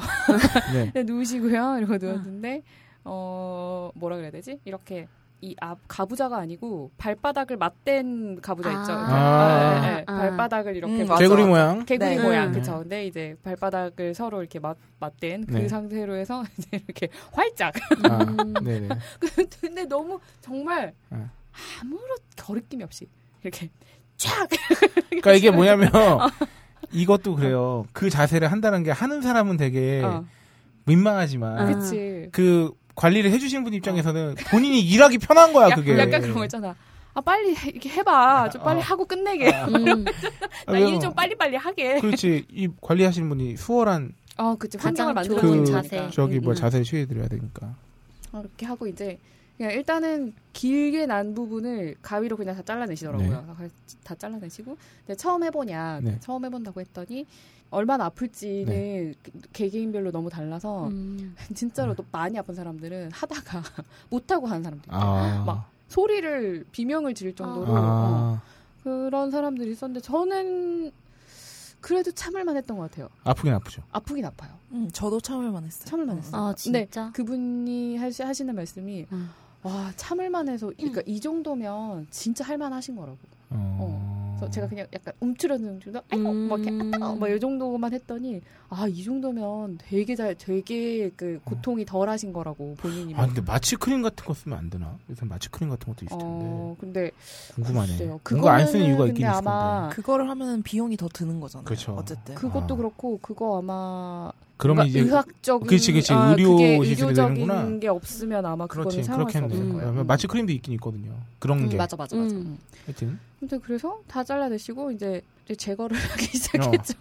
네. 네, 누우시고요. 이러고 누웠는데 어 뭐라 그래야 되지? 이렇게 이 앞 가부좌가 아니고 발바닥을 맞댄 가부좌 있죠. 이렇게. 아. 네, 네. 아. 발바닥을 이렇게 음, 맞- 개구리 모양. 개구리 네. 모양 음. 그쵸 근데 이제 발바닥을 서로 이렇게 맞, 맞댄 그 네. 상태로 해서 이제 이렇게 활짝 아, 음. 네네. 근데 너무 정말 네. 아무런 거리낌이 없이 이렇게 쫙 그러니까 이게 뭐냐면 이것도 그래요. 그 자세를 한다는 게 하는 사람은 되게 어, 민망하지만 아. 그치 그 관리를 해주시는 분 입장에서는 본인이 일하기 편한 거야 약, 그게. 약간 그런 거 있잖아 아 빨리 해, 이렇게 해봐 좀 빨리 어. 하고 끝내게 음. 아, 나일 왜냐면 좀 빨리 빨리 하게 그렇지 이 관리하시는 분이 수월한 어 그치 가장 환경을 만들어 그 자세. 저기 뭐 음. 자세를 취해드려야 되니까. 어, 이렇게 하고 이제 그냥 일단은 길게 난 부분을 가위로 그냥 다 잘라내시더라고요. 네. 다 잘라내시고 처음 해보냐 네. 처음 해본다고 했더니 얼마나 아플지는 네. 개개인별로 너무 달라서 음. 진짜로 또 많이 아픈 사람들은 하다가 못하고 하는 사람들. 아. 막 소리를 비명을 지를 정도로 어, 아. 그런 사람들이 있었는데 저는 그래도 참을만 했던 것 같아요. 아프긴 아프죠. 아프긴 아파요. 음, 저도 참을만 했어요. 참을만 했어요. 아, 근데 진짜? 그분이 하시, 하시는 말씀이 음. 와 참을만 해서 그러니까 이 정도면 진짜 할만하신 거라고. 어. 그래서 제가 그냥 약간 움츠러드는 정도 아이고 뭐 이렇게 음. 뭐이 정도만 했더니 아 이 정도면 되게 잘 되게 그 고통이 덜하신 거라고 본인이 아 근데 마취 크림 같은 거 쓰면 안 되나? 요새 마취 크림 같은 것도 있을 텐데 어 근데 궁금하네. 뭔가 안 쓰는 이유가 있긴 근데 있을 아마 건데. 그거를 하면 비용이 더 드는 거잖아요. 그쵸. 어쨌든. 그것도 아. 그렇고 그거 아마 그러면 뭔가 이제 의학적인 그치, 그치. 아, 의료 의료적인 되는구나. 게 없으면 아마 그렇지 사용할 수 그렇겠네. 없을 음. 거예요. 음. 마취 크림도 있긴 있거든요. 그런 음, 게 맞아 맞아 맞아. 음. 하여튼 근데 그래서 다 잘라내시고 이제, 이제 제거를 하기 시작했죠.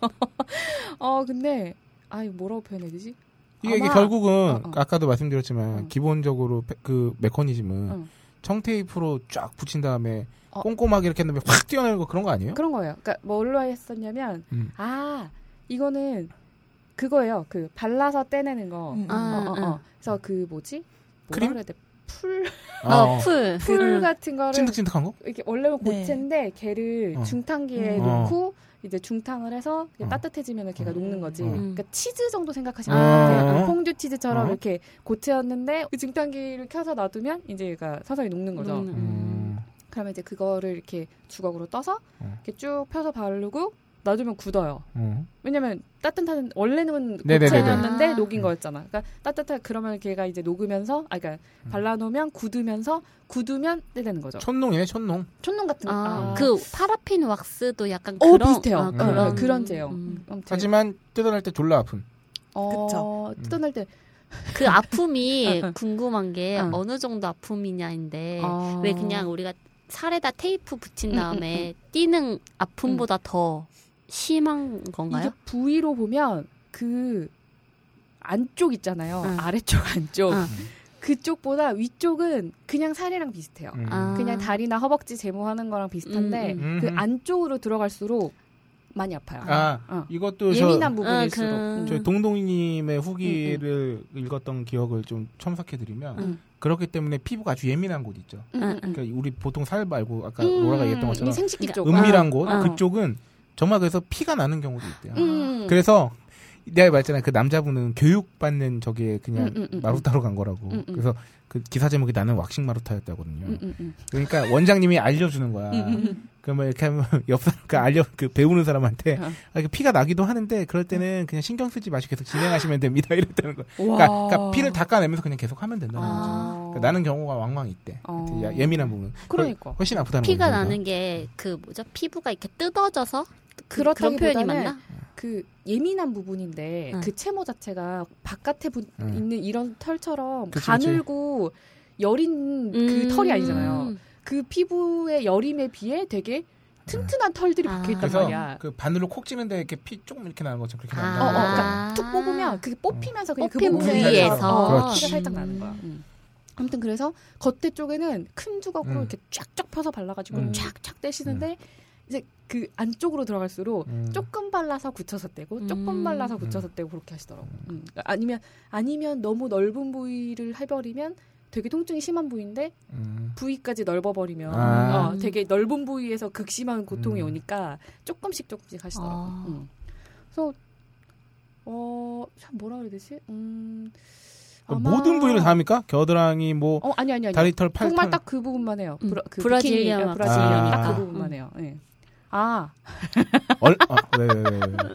어 근데 아이 뭐라고 표현해야 되지? 이게, 이게 결국은 어, 어. 아까도 말씀드렸지만 어. 기본적으로 페- 그 메커니즘은 어. 청테이프로 쫙 붙인 다음에 어. 꼼꼼하게 이렇게 했는데 확 띄어내는 거 그런 거 아니에요? 그런 거예요. 그러니까 뭘로 했었냐면 음. 아 이거는 그거예요. 그 발라서 떼내는 거. 음, 음. 아, 어, 어, 아. 어. 그래서 그 뭐지? 뭐라 크림? 그래야 돼? 풀, 어, 풀. 풀 음. 같은 거를 찐득찐득한 거? 이렇게 원래는 네. 고체인데 걔를 어. 중탕기에 음. 놓고 이제 중탕을 해서 어. 따뜻해지면 걔가 어. 녹는 거지. 어. 그러니까 치즈 정도 생각하시면 아. 돼요. 퐁듀 치즈처럼 어. 이렇게 고체였는데 그 중탕기를 켜서 놔두면 이제 얘가 서서히 녹는 거죠. 녹는. 음. 그러면 이제 그거를 이렇게 주걱으로 떠서 어. 이렇게 쭉 펴서 바르고 놔두면 굳어요. 어. 왜냐면 따뜻한 원래는 네네네네. 고체였는데 아. 녹인 거였잖아. 그러니까 따뜻한 그러면 걔가 이제 녹으면서 아 그러니까 음. 발라놓으면 굳으면서 굳으면 떼되는 거죠. 촌농이네 촌농. 촌농 같은 거. 아, 아. 그 파라핀 왁스도 약간 어, 그런 비슷해요. 아, 어, 그런 어, 그런 제형. 음. 하지만 뜯어낼 때 졸라 아픈. 어, 그쵸. 뜯어낼 때 그 아픔이. 궁금한 게 어. 어느 정도 아픔이냐인데 아. 왜 그냥 우리가 살에다 테이프 붙인 음, 다음에 뛰는 아픔보다 더 심한 건가요? 이게 부위로 보면 그 안쪽 있잖아요. 응. 아래쪽 안쪽. 응. 그쪽보다 위쪽은 그냥 살이랑 비슷해요. 음. 아. 그냥 다리나 허벅지 제모하는 거랑 비슷한데 음, 음. 그 음. 안쪽으로 들어갈수록 많이 아파요. 아 어. 이것도 예민한 아, 부분일수록. 그- 음. 저, 저 동동이님의 후기를 읽었던 기억을 좀 첨삭해드리면 음. 그렇기 때문에 피부가 아주 예민한 곳 있죠. 음, 음, 음. 그러니까 우리 보통 살 말고 아까 음, 로라가 얘기했던 것처럼 이 생식기 쪽. 은밀한 아, 곳 어. 그쪽은 정말 그래서 피가 나는 경우도 있대요. 음. 그래서 내가 말했잖아요. 그 남자분은 교육받는 저게 그냥 음, 음, 음, 마루타로 간 거라고. 음, 음. 그래서 그 기사 제목이 나는 왁싱 마루타였다거든요. 음, 음, 음. 그러니까 원장님이 알려주는 거야. 음, 음, 음. 그러면 이렇게 하면 옆 사람, 그 알려, 그 배우는 사람한테 어. 아, 피가 나기도 하는데 그럴 때는 그냥 신경 쓰지 마시고 계속 진행하시면 됩니다. 이랬다는 거. 와. 그러니까, 그러니까 피를 닦아내면서 그냥 계속 하면 된다는 거죠. 아. 그러니까 나는 경우가 왕왕 있대. 어. 예민한 부분. 그러니까. 훨씬 아프다는 피가 거죠. 나는 게 그 뭐죠? 피부가 이렇게 뜯어져서 그, 그렇다기보다는 표현이 맞나? 그 예민한 부분인데 응. 그 채모 자체가 바깥에 부- 응. 있는 이런 털처럼 그치, 그치. 가늘고 여린 그 음. 털이 아니잖아요. 그 피부의 여림에 비해 되게 튼튼한 털들이 아. 박혀 있단 그래서 말이야. 그 바늘로 콕 찌는데 이렇게 피 조금 이렇게 나는 것처럼 그렇게 아. 어, 어, 나는 그러니까 툭 뽑으면 그게 뽑히면서 그냥 그 뽑힌 부위에서. 어, 그렇지. 피가 살짝 나는 거야. 음. 아무튼 그래서 겉에 쪽에는 큰 주걱으로 음. 이렇게 쫙쫙 펴서 발라가지고 음. 쫙쫙 떼시는데 이제 그 안쪽으로 들어갈수록 음. 조금 발라서 굳혀서 떼고 조금 음. 발라서 굳혀서 떼고 그렇게 하시더라고. 음. 그러니까 아니면 아니면 너무 넓은 부위를 해버리면 되게 통증이 심한 부위인데 음. 부위까지 넓어버리면 아. 어, 되게 넓은 부위에서 극심한 고통이 음. 오니까 조금씩 조금씩 하시더라고. 아. 음. 그래서 어, 참 뭐라 그래야 되지? 음. 아마- 모든 부위를 다 합니까? 겨드랑이 뭐 어 아니 아니 아니. 다리털, 팔털. 정말 딱 그 부분만 해요. 음. 브라, 그 브라질리언 비키니, 어, 왁싱. 브라질리언 아. 딱그 음. 부분만 해요. 예. 아, 얼, 아, 왜, 왜, 왜, 왜.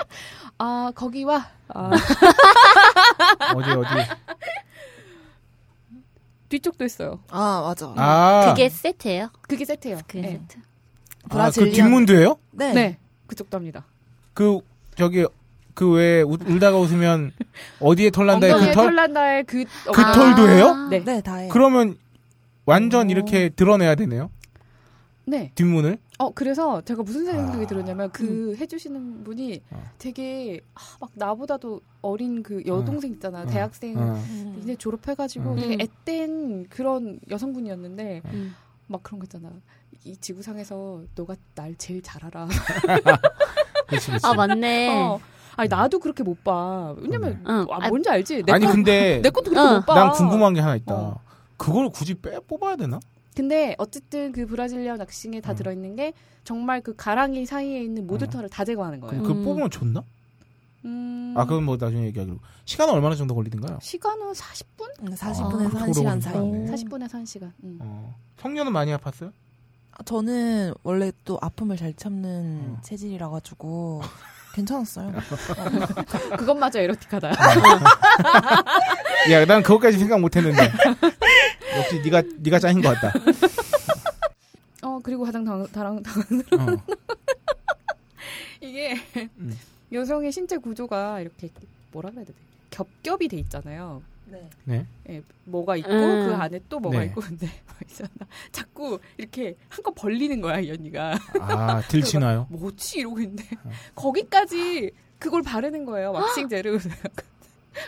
아 거기 와 아, 어디 어디. 뒤쪽도 있어요. 아 맞아. 아, 그게 세트예요. 그게 세트예요. 그게 네. 세트. 아, 그. 뒷문도예요? 네. 네. 그쪽도 합니다. 그 저기 그왜 울다가 웃으면 어디에 털 난다의 그 털? 털난다의 그, 그 어, 털도 해요? 네. 네, 다 해요. 그러면 완전 오. 이렇게 드러내야 되네요. 네. 뒷문을. 어 그래서 제가 무슨 생각이 아. 들었냐면 그 해주시는 분이 어. 되게 아, 막 나보다도 어린 그 여동생 있잖아 어. 대학생 어. 음. 이제 졸업해가지고 음. 되게 음. 앳된 그런 여성분이었는데 음. 막 그런 거 있잖아 이 지구상에서 너가 날 제일 잘 알아 그렇지, 그렇지. 아 맞네. 어. 아니 나도 그렇게 못 봐 왜냐면 응. 아, 뭔지 알지 내, 아니 거, 근데 내 것도 그렇게 어. 못 봐. 난 궁금한 게 하나 있다. 어. 그걸 굳이 빼 뽑아야 되나? 근데 어쨌든 그 브라질리언 왁싱에 다 어. 들어있는 게 정말 그 가랑이 사이에 있는 모든 어. 털을 다 제거하는 거예요. 그 음. 뽑으면 좋나? 음, 아 그건 뭐 나중에 얘기하기로. 시간은 얼마나 정도 걸리던가요? 시간은 40분? 음, 40분에서 아, 1시간 그러고 사이. 네. 40분에서 1시간. 음. 어. 성녀는 많이 아팠어요? 아, 저는 원래 또 아픔을 잘 참는 어. 체질이라 가지고 괜찮았어요. 그것마저 에로틱하다. 야, 난 그것까지 생각 못 했는데. 역시 네가 네가 짱인 것 같다. 어 그리고 가장 당, 당, 당, 어. 이게 음. 여성의 신체 구조가 이렇게 뭐라 그래야 돼? 겹겹이 돼 있잖아요. 네. 네. 예, 뭐가 있고 음. 그 안에 또 뭐가 네. 있고 근데 뭐 있잖아. 자꾸 이렇게 한껏 벌리는 거야 이 언니가. 아 들치나요? 뭐지 이러고 있는데 어. 거기까지 그걸 바르는 거예요 왁싱제를.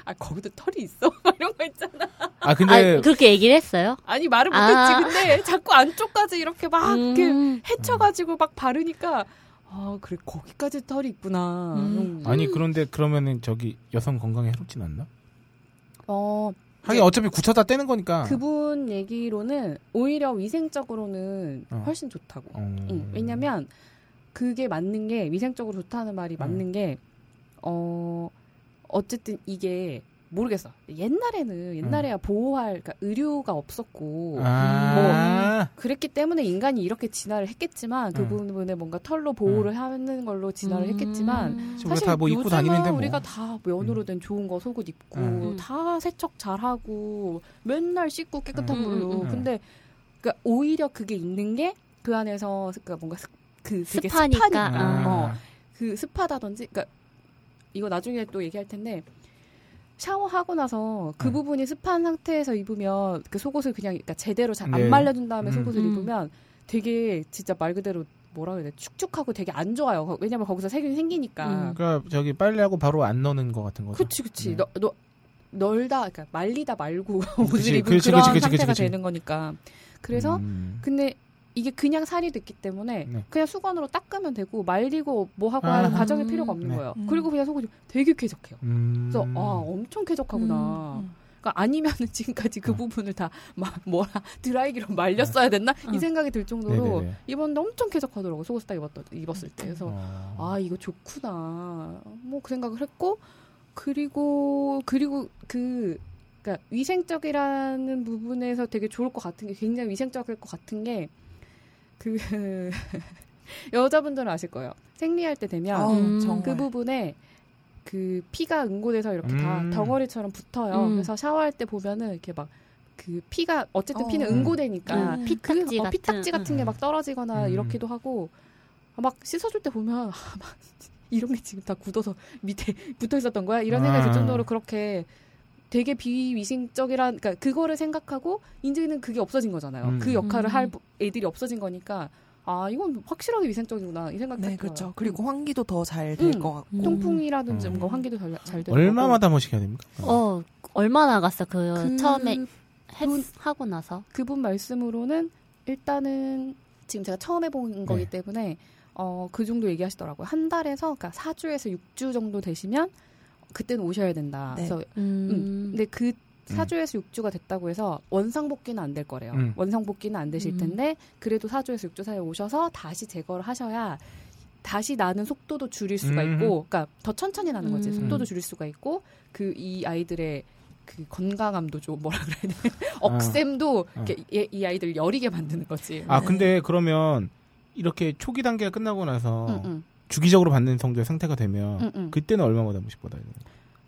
아 거기도 털이 있어? 막 이런 거 있잖아. 아 근데 아, 그렇게 얘기를 했어요? 아니 말을 아. 못했지 근데 자꾸 안쪽까지 이렇게 막 이렇게 음. 헤쳐가지고 막 바르니까 아 그래 거기까지 털이 있구나. 음. 음. 아니 그런데 그러면은 저기 여성 건강에 해롭진 않나? 어 하긴 어차피 굳혀다 떼는 거니까. 그분 얘기로는 오히려 위생적으로는 어. 훨씬 좋다고. 어. 응, 왜냐면 그게 맞는 게 위생적으로 좋다는 말이 맞는 게 어. 어쨌든 이게 모르겠어. 옛날에는 옛날에야 보호할 그러니까 의료가 없었고 아. 그랬기 때문에 인간이 이렇게 진화를 했겠지만 그 음. 부분에 뭔가 털로 보호를 하는 걸로 진화를 했겠지만 음. 지금 사실 다뭐 입고 요즘은 다니는데 뭐. 우리가 다 면으로 된 좋은 거 속옷 입고 음. 다 세척 잘하고 맨날 씻고 깨끗한 음, 물로 음, 음. 근데 그러니까 오히려 그게 있는 게 그 안에서 그러니까 뭔가 습- 그 되게 습하니까. 습하니까 아. 어, 그 습하다든지 그러니까 이거 나중에 또 얘기할 텐데 샤워하고 나서 그 음. 부분이 습한 상태에서 입으면 그 속옷을 그냥 그러니까 제대로 잘안 네. 말려준 다음에 음. 속옷을 음. 입으면 되게 진짜 말 그대로 뭐라 그래야 돼 축축하고 되게 안 좋아요. 거- 왜냐면 거기서 세균이 생기니까. 음. 그러니까 저기 빨래하고 바로 안 넣는 거 같은 거죠. 그치 그치. 네. 너, 너 널다 그러니까 말리다 말고 옷을 그치, 입은 그치, 그런 그치, 그치, 상태가 그치. 되는 거니까. 그래서 음. 근데 이게 그냥 살이 됐기 때문에 네. 그냥 수건으로 닦으면 되고 말리고 뭐 하고 아. 하는 과정이 필요가 없는 네. 거예요. 음. 그리고 그냥 속옷이 되게 쾌적해요. 음. 그래서 아 엄청 쾌적하구나. 음. 그러니까 아니면은 지금까지 그 어. 부분을 다 막 뭐라 드라이기로 말렸어야 됐나 이 응. 생각이 들 정도로 네네네. 이번에 엄청 쾌적하더라고 속옷 딱 입었 입었을 때. 그래서 어. 아 이거 좋구나 뭐 그 생각을 했고 그리고 그리고 그 그러니까 위생적이라는 부분에서 되게 좋을 것 같은 게 굉장히 위생적일 것 같은 게 그 여자분들은 아실 거예요 생리할 때 되면 아우, 음. 그 부분에 그 피가 응고돼서 이렇게 다 음. 덩어리처럼 붙어요 음. 그래서 샤워할 때 보면은 이렇게 막 그 피가 어쨌든 어. 피는 음. 응고되니까 음. 피딱지 그, 어, 같은. 피딱지 같은 게 막 떨어지거나 음. 이렇기도 하고 아, 막 씻어줄 때 보면 아, 막 이런 게 지금 다 굳어서 밑에 붙어 있었던 거야 이런 생각이 들 아. 정도로 그렇게 되게 비위생적이란 그러니까 그거를 생각하고 이제는 그게 없어진 거잖아요. 음. 그 역할을 음. 할 애들이 없어진 거니까 아 이건 확실하게 위생적이구나 이 생각이 네, 딱 들어요. 그렇죠. 그리고 환기도 더 잘될 음. 것 같고. 음. 통풍이라든지 음. 뭔가 환기도 잘, 잘 되고 얼마마다 한 번씩 해야 됩니까? 어 얼마 나 갔어 그, 그 처음에 했, 분- 하고 나서 그분 말씀으로는 일단은 지금 제가 처음 해본 거기 네. 때문에 어, 그 정도 얘기하시더라고요. 한 달에서 그러니까 4주에서 6주 정도 되시면 그때는 오셔야 된다. 네. 그래서 음, 음, 근데 그 4주에서 6주가 됐다고 해서 원상복귀는 안 될 거래요. 음. 원상복귀는 안 되실 음. 텐데 그래도 4주에서 6주 사이에 오셔서 다시 제거를 하셔야 다시 나는 속도도 줄일 수가 음. 있고 그러니까 더 천천히 나는 거지. 음. 속도도 줄일 수가 있고 그 이 아이들의 그 건강함도 좀 뭐라 그래야 돼 억셈도 어. 이렇게 얘- 이 아이들 여리게 만드는 거지. 아 근데 그러면 이렇게 초기 단계가 끝나고 나서 응, 응, 주기적으로 받는 성적 상태가 되면 응, 응. 그때는 얼마마다 한 번씩 받아야 돼요?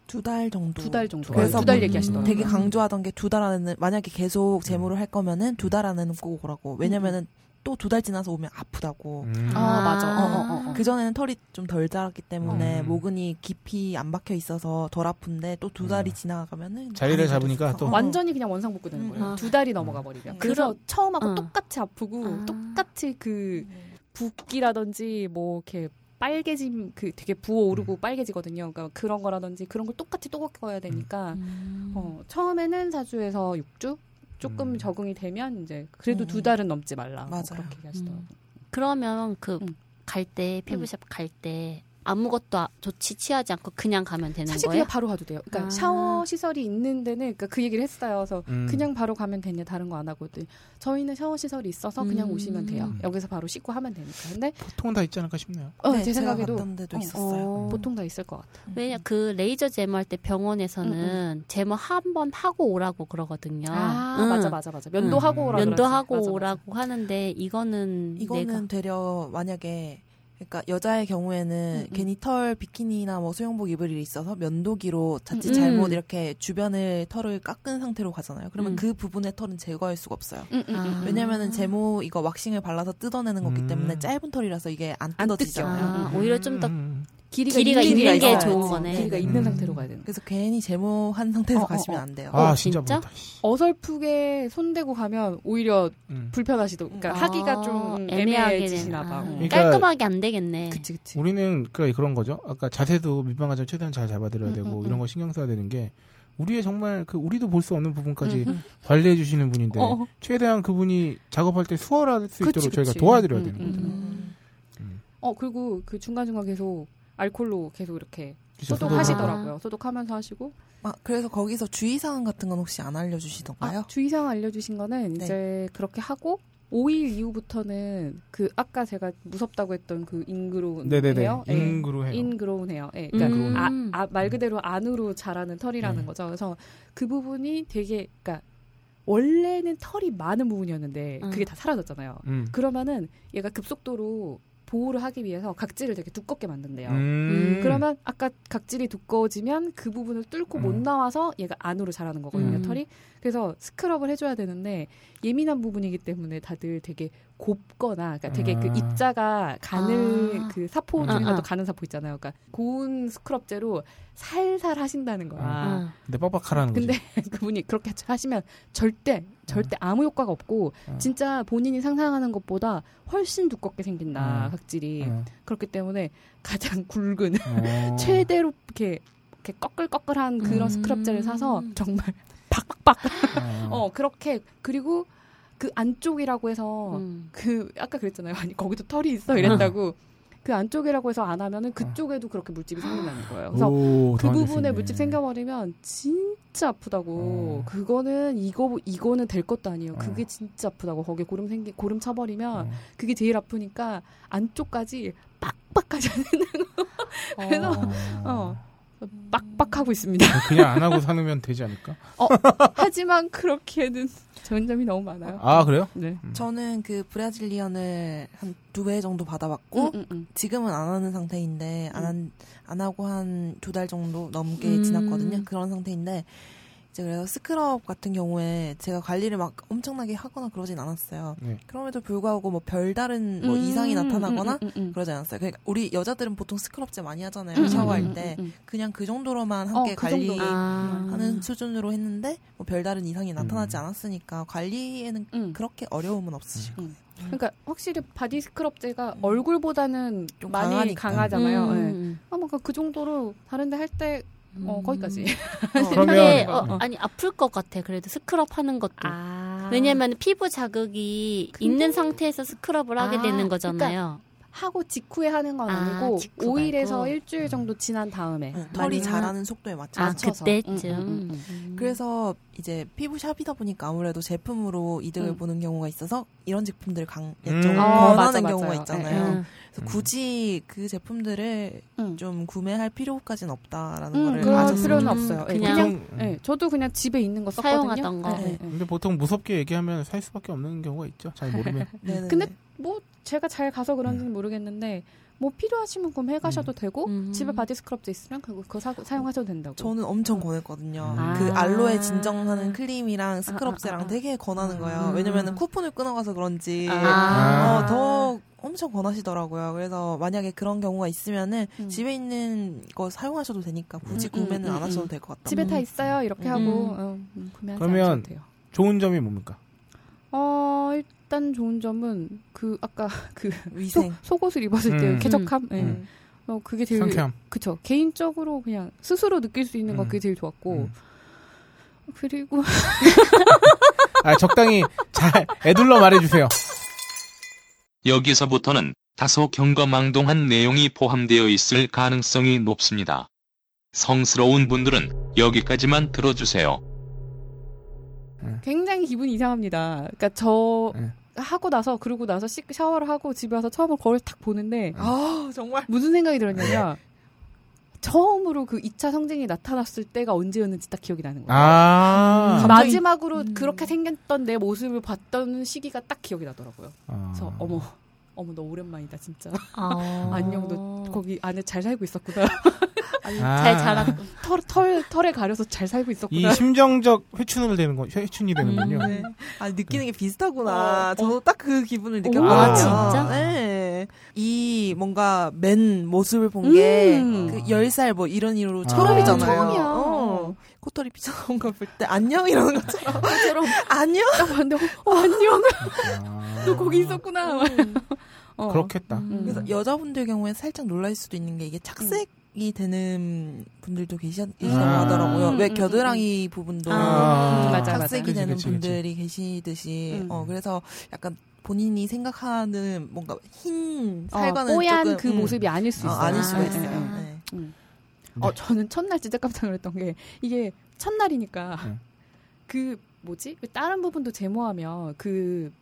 두 달 정도. 두 달 정도. 그래서 두달 음, 얘기하시더라고요. 되게 강조하던 게 두 달 안에는 만약에 계속 재무를 할 거면은 두 달 안에는 꼭 오라고. 왜냐면은 또 두 달 지나서 오면 아프다고. 음. 아, 맞아. 어, 어, 어, 어. 그 전에는 털이 좀 덜 자랐기 때문에 음. 모근이 깊이 안 박혀 있어서 덜 아픈데 또 두 달이 음. 지나가면은 자리를 잡으니까. 또- 어. 완전히 그냥 원상복구 되는 음. 거예요. 아. 두 달이 넘어가 버리면. 음. 그래서 처음하고 어. 똑같이 아프고 아. 똑같이 그 붓기라든지 뭐 이렇게 빨개짐 그 되게 부어오르고 빨개지거든요. 그러니까 그런 거라든지 그런 걸 똑같이 또 겪어야 되니까 음. 어, 처음에는 4주에서 6주 조금 음. 적응이 되면 이제 그래도 음. 두 달은 넘지 말라. 뭐 맞아요. 그렇게 얘기하시더라고요. 그러면 그 음. 갈때 피부샵 갈 때 아무것도 아- 조치 취하지 않고 그냥 가면 되는 사실 거예요? 그냥 바로 가도 돼요. 그러니까 아. 샤워 시설이 있는 데는 그러니까 그 얘기를 했어요. 그래서 음. 그냥 바로 가면 되냐 다른 거 안 하거든. 저희는 샤워 시설이 있어서 그냥 음. 오시면 돼요. 음. 여기서 바로 씻고 하면 되니까. 근데 보통은 다 있지 않을까 싶네요. 어, 네, 제 제가 생각에도 갔던 데도 어, 있었어요. 어. 보통 다 있을 것 같아요. 왜냐 그 레이저 제모 할 때 병원에서는 제모 한 번 하고 오라고 그러거든요. 아 응. 맞아 맞아 맞아. 면도하고 음. 오라 면도하고 그러지. 맞아, 맞아. 오라고 하는데 이거는 이거는 내가 되려 만약에 그러니까 여자의 경우에는 음, 음. 괜히 털 비키니나 뭐 수영복 입을 일이 있어서 면도기로 자칫 음. 잘못 이렇게 주변을 털을 깎은 상태로 가잖아요. 그러면 음. 그 부분의 털은 제거할 수가 없어요. 음, 음, 음. 아. 왜냐면은 제모 이거 왁싱을 발라서 뜯어내는 거기 음. 때문에 짧은 털이라서 이게 안안 뜯어지잖아요. 아, 음. 오히려 좀더 음. 길이가, 길이가 있는, 있는 게 있어야 좋은 지. 거네. 길이가 네. 있는 음. 상태로 가야 되는. 거. 그래서 괜히 제모한 상태에서 어, 어, 가시면 어. 안 돼요. 아 어, 진짜 진짜? 어설프게 손대고 가면 오히려 음. 불편하시더. 그러니까 하기가 좀 애매해지시나 봐. 아, 어. 그러니까 깔끔하게 안 되겠네. 그치 그치. 우리는 그 그런 거죠. 아까 자세도 밑방아점 최대한 잘 잡아드려야 음, 되고 음, 이런 음. 거 신경 써야 되는 게 우리의 정말 그 우리도 볼 수 없는 부분까지 음, 음. 관리해 주시는 분인데 어. 최대한 그분이 작업할 때 수월할 수 그치, 있도록 저희가. 도와드려야 음, 되는 음, 거죠. 음. 어 그리고 그 중간 중간 계속 알콜로 계속 이렇게 소독하시더라고요. 소독하면서 하시고. 아, 그래서 거기서 주의사항 같은 건 혹시 안 알려주시던가요? 아, 주의사항 알려주신 거는 네. 이제 그렇게 하고 5일 이후부터는 그 아까 제가 무섭다고 했던 그 인그로운. 헤어, 예. 인그로 해요. 인그로운 헤어. 예. 그러니까 음. 아, 아, 말 그대로 안으로 자라는 털이라는 네. 거죠. 그래서 그 부분이 되게 그러니까 원래는 털이 많은 부분이었는데 음. 그게 다 사라졌잖아요. 음. 그러면은 얘가 급속도로 보호를 하기 위해서 각질을 되게 두껍게 만든대요. 음. 그러면 아까 각질이 두꺼워지면 그 부분을 뚫고 못 음. 나와서 얘가 안으로 자라는 거거든요, 음. 털이. 그래서 스크럽을 해줘야 되는데 예민한 부분이기 때문에 다들 되게 곱거나, 그러니까 되게 그 아. 입자가 가늘 아. 그 사포 아, 중에서도 아. 가는 사포 있잖아요. 그러니까 고운 스크럽제로 살살 하신다는 거야. 아. 근데 빡빡하라는 근데 거지. 그분이 그렇게 하시면 절대 절대 아무 효과가 없고 어. 진짜 본인이 상상하는 것보다 훨씬 두껍게 생긴다 어. 각질이 어. 그렇기 때문에 가장 굵은 어. 최대로 이렇게 이렇게 꺼끌꺼끌한 그런 음. 스크럽제를 사서 정말 팍팍 어. 어 그렇게 그리고 그 안쪽이라고 해서 음. 그 아까 그랬잖아요 아니 거기도 털이 있어 이랬다고 그 안쪽이라고 해서 안 하면은 그쪽에도 그렇게 물집이 생긴다는 거예요 그래서 오, 그 부분에 있네. 물집 생겨버리면 진짜 아프다고 어. 그거는 이거 이거는 될 것도 아니에요 어. 그게 진짜 아프다고 거기 고름 생기 고름 쳐버리면 어. 그게 제일 아프니까 안쪽까지 빡빡하지 않는 그래서 어. 어 빡빡하고 있습니다. 그냥 안 하고 사는 되지 않을까? 하지만 그렇기에는 전점이 너무 많아요. 아 그래요? 네. 음. 저는 그 브라질리언을 한두배 정도 받아봤고 음, 음, 음. 지금은 안 하는 상태인데 안, 한- 안 하고 한 두 달 정도 넘게 음. 지났거든요. 그런 상태인데 이제 그래서 스크럽 같은 경우에 제가 관리를 막 엄청나게 하거나 그러진 않았어요. 네. 그럼에도 불구하고 뭐 별다른 뭐 음, 이상이 나타나거나 음, 음, 음, 음. 그러지 않았어요. 그러니까 우리 여자들은 보통 스크럽제 많이 하잖아요. 음, 샤워할 음, 때 음, 음. 그냥 그 정도로만 어, 함께 그 정도. 관리하는 아. 수준으로 했는데 뭐 별다른 이상이 나타나지 음. 않았으니까 관리에는 음. 그렇게 어려움은 없으실 음. 거예요. 그러니까 확실히 바디 스크럽제가 얼굴보다는 좀 많이 강하니까. 강하잖아요. 예. 음. 아, 뭔가 그 정도로 다른데 할때 어, 거기까지. 어, 근데 그러면- 어, 아니 아플 것 같아. 그래도 스크럽 하는 것도. 아. 왜냐면 피부 자극이 근데- 있는 상태에서 스크럽을 하게 아, 되는 거잖아요. 하고 직후에 하는 건 아, 직후 5일에서 말고. 일주일 정도 지난 다음에 응, 털이 자라는 속도에 맞춰 아, 맞춰서 그때쯤. 음, 음, 음, 음. 그래서 이제 피부샵이다 보니까 아무래도 제품으로 이득을 음. 보는 경우가 있어서 이런 제품들을 강 음. 좀 아, 권하는 맞아, 경우가 맞아요. 있잖아요. 음. 그래서 굳이 그 제품들을 음. 좀 구매할 필요까지는 없다라는 음, 거를 그럴 필요는. 없어요. 예, 그냥- 그냥, 예, 저도 그냥 집에 있는 거 썼거든요. 사용하던 거. 예, 예, 예. 근데 보통 무섭게 얘기하면 살 수밖에 없는 경우가 있죠. 잘 모르면. 근데 뭐 제가 잘 가서 그런지는 모르겠는데 뭐 필요하시면 구매해 가셔도 되고 음. 집에 body scrub제 있으면 그거, 그거 사, 사용하셔도 된다고. 저는 엄청 권했거든요. 아. 그 알로에 진정하는 크림이랑 scrub제랑 아, 아, 아. 되게 권하는 거예요. 음. 왜냐면은 쿠폰을 끊어가서 그런지 아. 어, 더 엄청 권하시더라고요. 그래서 만약에 그런 경우가 있으면은 음. 집에 있는 거 사용하셔도 되니까 굳이 음, 음, 구매는 음, 안 하셔도 음. 될것 같다. 집에 다 음. 있어요. 이렇게 음. 하고 어, 음, 구매하지 그러면- 돼요. 좋은 점이 뭡니까? 어, 일단 좋은 점은 그 아까 그 위생. 속, 속옷을 입었을 때 음. 쾌적함. 예. 음. 어, 그게 제일 상쾌함. 그쵸. 개인적으로 그냥 스스로 느낄 수 있는 거 음. 그게 제일 좋았고. 음. 그리고 아, 적당히 잘 애둘러 말해주세요. 여기서부터는 다소 경거망동한 내용이 포함되어 있을 가능성이 높습니다. 성스러운 분들은 여기까지만 들어주세요. 굉장히 기분이 이상합니다. 그러니까 저 네. 하고 나서 그러고 나서 씻 샤워를 하고 집에 와서 처음으로 거울 딱 보는데 아 정말. 무슨 생각이 들었냐면 처음으로 그 2차 성징이 나타났을 때가 언제였는지 딱 기억이 나는 거예요. 아. 갑자기- 마지막으로 음. 그렇게 생겼던 내 모습을 봤던 시기가 딱 기억이 나더라고요. 아. 그래서 어머 어머 너 오랜만이다 진짜. 아. 안녕 너 거기 안에 잘 살고 있었구나. 아. 잘 자랐. 털, 털, 털에 가려서 잘 살고 이 있었구나. 심정적 회춘을 되는 거, 회춘이 되는군요. 음. 네. 아 느끼는 게 비슷하구나. 어, 저도 딱그 기분을 오, 느꼈거든요. 아, 진짜? 네. 이 뭔가 맨 모습을 본게 음. 그 10살 뭐 이런 이후로 아. 처음이잖아요. 처음이야. 어. 코털이 삐져나온 걸 볼 때 안녕 이러는 것처럼 처럼 안녕. 딱 봤는데 어, 안녕 아. 너 거기 있었구나. 어. 그렇겠다. 음. 그래서 여자분들 경우에 살짝 놀랄 수도 있는 게 이게 착색 이 되는 분들도 계시, 계시다고 아. 하더라고요. 음, 왜 음, 겨드랑이 부분도 아. 음, 맞아, 맞아. 착색이 그치, 되는 그치, 그치. 분들이 계시듯이 음. 어 그래서 약간 본인이 생각하는 뭔가 흰 어, 살과는 뽀얀 조금 그 음, 모습이 아닐 수 어, 있어요. 아닐 수가 네, 있어요. 네, 네. 네. 음. 네. 어, 저는 첫날 진짜 깜짝 놀랐던 게 이게 첫날이니까 네. 그 뭐지? 다른 부분도 제모하면 그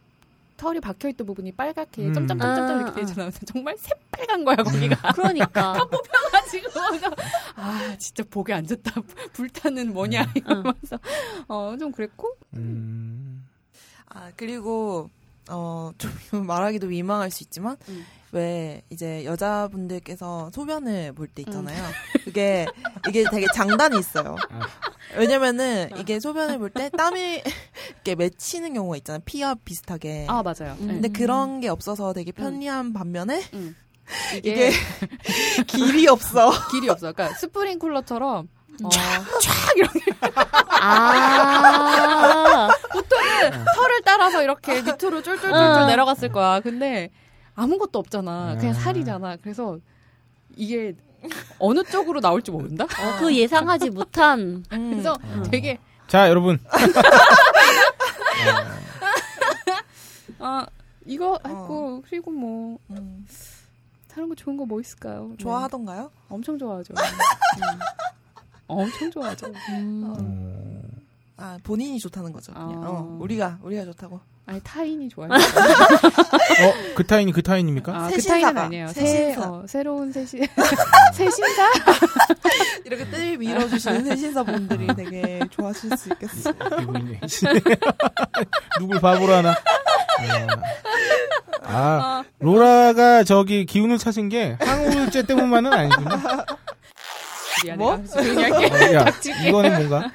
털이 박혀 있던 부분이 빨갛게 음. 점점점점 아, 이렇게 아. 되잖아요. 정말 새빨간 거야 거기가. 그러니까. 가 지고 아 진짜 보기 안 좋다. 불타는 뭐냐 음. 이러면서 어 좀 그랬고 음. 아 그리고 어좀 말하기도 민망할 수 있지만 음. 왜 이제 여자분들께서 소변을 볼 때 있잖아요. 음. 그게 이게 되게 장단이 있어요. 아. 왜냐면은 이게 소변을 볼 때 땀이 이렇게 맺히는 경우가 있잖아요. 피와 비슷하게. 아 맞아요. 음. 네. 근데 그런 게 없어서 되게 편리한 반면에 음. 이게 이게 길이 없어. 길이 없어. 그러니까 스프링쿨러처럼 어, 아. 털을 따라서 이렇게 밑으로 쫄쫄쫄쫄 어. 내려갔을 거야. 근데 아무것도 없잖아. 그냥 아. 살이잖아. 그래서 이게 어느 쪽으로 나올지 모른다. 어, 그 예상하지 못한. 음. 그래서 되게 자, 여러분. 아 이거 했고 그리고 뭐 음. 다른 거 좋은 거 뭐 있을까요? 네. 좋아하던가요? 엄청 좋아하죠. 음. 엄청 좋아하죠. 음. 어. 아 본인이 좋다는 거죠. 아. 어, 우리가 우리가 좋다고. 아니 타인이 좋아요. 어, 그 타인이 그 타인입니까? 아, 그. 타인은 아니에요. 새, 새신사. 어, 새로운 새신 새신사. 이렇게 뜰 밀어주시는 세신사 분들이 되게 좋아하실 수 있겠어. 기분이 누굴 바보로 하나? 아, 아, 로라가 저기 기운을 찾은 게 항우울제 때문만은 아니구나. 미안해. 뭐? 아, 조용히 할게. 어, 야. 이거는 뭔가?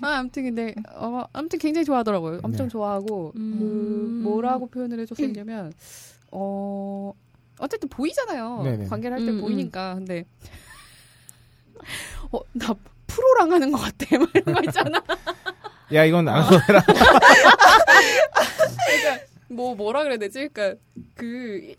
아, 아무튼 근데 어, 아무튼 굉장히 좋아하더라고요. 엄청 네. 좋아하고 음. 그 뭐라고 표현을 해줬었냐면 어 어쨌든 보이잖아요. 네네. 관계를 할때 음, 보이니까. 근데 어 나 프로랑 하는 것 같아. 막 이런 거 있잖아. 야, 이건 안 써라. 뭐 뭐라 그래야 되지? 그러니까 그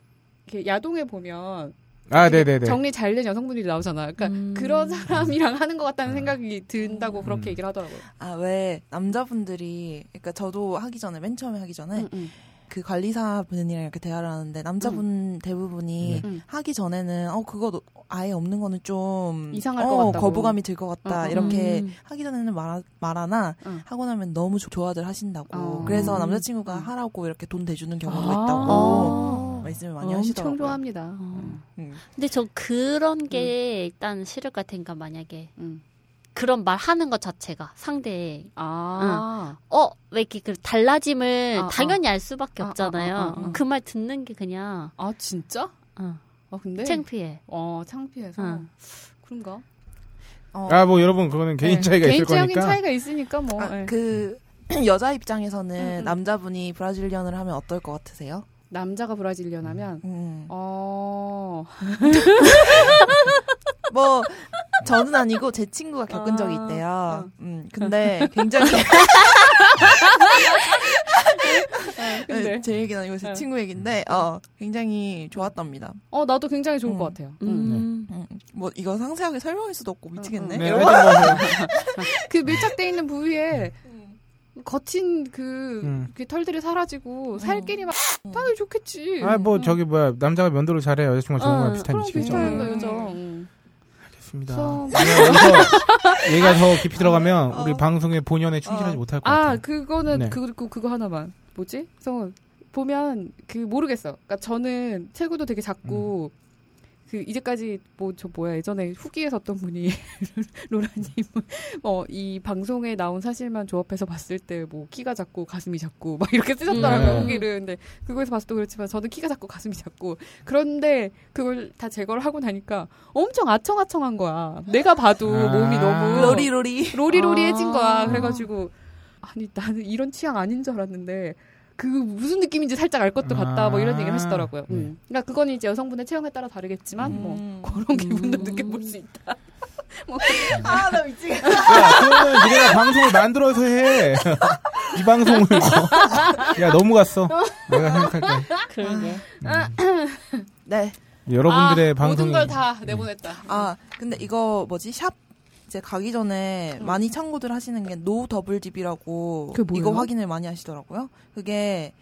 야동에 보면 아, 네네네. 정리 잘 된 여성분들이 나오잖아. 그러니까 음. 그런 사람이랑 하는 것 같다는 생각이 든다고 그렇게 음. 얘기를 하더라고요. 아, 왜 남자분들이, 그러니까 저도 하기 전에, 맨 처음에 하기 전에, 응, 응. 그 관리사 분이랑 이렇게 대화를 하는데, 남자분 대부분이 응. 하기 전에는, 어, 그거 너- 아예 없는 거는 좀, 이상할 어, 것 같다고. 거부감이 들 것 같다. 어, 어. 이렇게 음. 하기 전에는 말, 말하나, 응. 하고 나면 너무 조- 좋아들 하신다고. 어. 그래서 음. 남자친구가 음. 하라고 이렇게 돈 대주는 경우도 아. 있다고. 어. 말씀을 많이 엄청 하시더라고요. 좋아합니다. 어. 음. 근데 저 그런 게 일단 싫을 것 같으니까 만약에 응. 그런 말 하는 것 자체가 상대 아. 어왜 이렇게 그 달라짐을 아, 당연히 알 수밖에 아, 없잖아요. 아, 아, 아, 아. 그말 듣는 게 그냥 아 진짜? 어, 아 근데 창피해. 어 창피해서 응. 그런가? 어, 아, 뭐 여러분, 그거는 개인 네. 차이가 있을 개인적인 거니까. 차이가 있으니까 뭐. 아, 예. 그, 여자 입장에서는 음, 음. 남자분이 브라질리언을 하면 어떨 것 같으세요? 남자가 브라질리언하면 음. 어. 뭐 저는 아니고 제 친구가 겪은 적이 아, 있대요. 어. 음, 근데 굉장히 근데 제 얘기는 아니고 제 어. 친구 얘기인데 어 굉장히 좋았답니다. 어 나도 굉장히 좋을 음. 것 같아요. 음. 음, 뭐 이거 상세하게 설명할 수도 없고 미치겠네. 네, 그 밀착돼 있는 부위에 거친 그, 음. 그 털들이 사라지고 살길이 막 당연히 좋겠지. 아, 뭐, 저기, 뭐야, 남자가 면도를 잘해. 여자친구가 좋은 어, 거랑 비슷한 그럼 짓이죠. 비슷한 음. 거죠. 음. 알겠습니다. 그래서- 얘가 더 깊이 들어가면 우리 어. 방송의 본연에 충실하지 어. 못할 것아 같아요. 그거는 네. 그리고 그거 하나만 뭐지? 그래서 보면 그 모르겠어. 그러니까 저는 체구도 되게 작고 그 이제까지 뭐 저 뭐야 예전에 후기에서 어떤 분이 로라님은 뭐이 방송에 나온 사실만 조합해서 봤을 때 뭐 키가 작고 가슴이 작고 막 이렇게 쓰셨더라고요 음. 후기를. 근데 그거에서 봤어도 그렇지만 저는 키가 작고 가슴이 작고 그런데 그걸 다 제거를 하고 나니까 엄청 아청아청한 거야. 내가 봐도 아. 몸이 너무 로리로리. 로리로리해진 거야. 아. 그래가지고 아니 나는 이런 취향 아닌 줄 알았는데 그 무슨 느낌인지 살짝 알 것도 같다. 뭐 이런 얘기를 하시더라고요. 네. 음. 그러니까 그거는 이제 여성분의 체형에 따라 다르겠지만 음. 뭐 그런 기분도 음. 느껴볼 수 있다. 아나 미치겠다. 야, 그러면 니네가 방송을 만들어서 해. 이 방송을. 뭐. 야, 너무 갔어. 내가 생각할게. 그러게. 네. 여러분들의 아, 방송이. 모든 걸 다 내보냈다. 아 근데 이거 뭐지 샵 이제 가기 전에 음. 많이 참고들 하시는 게 no double dip이라고? 이거 확인을 많이 하시더라고요. 그게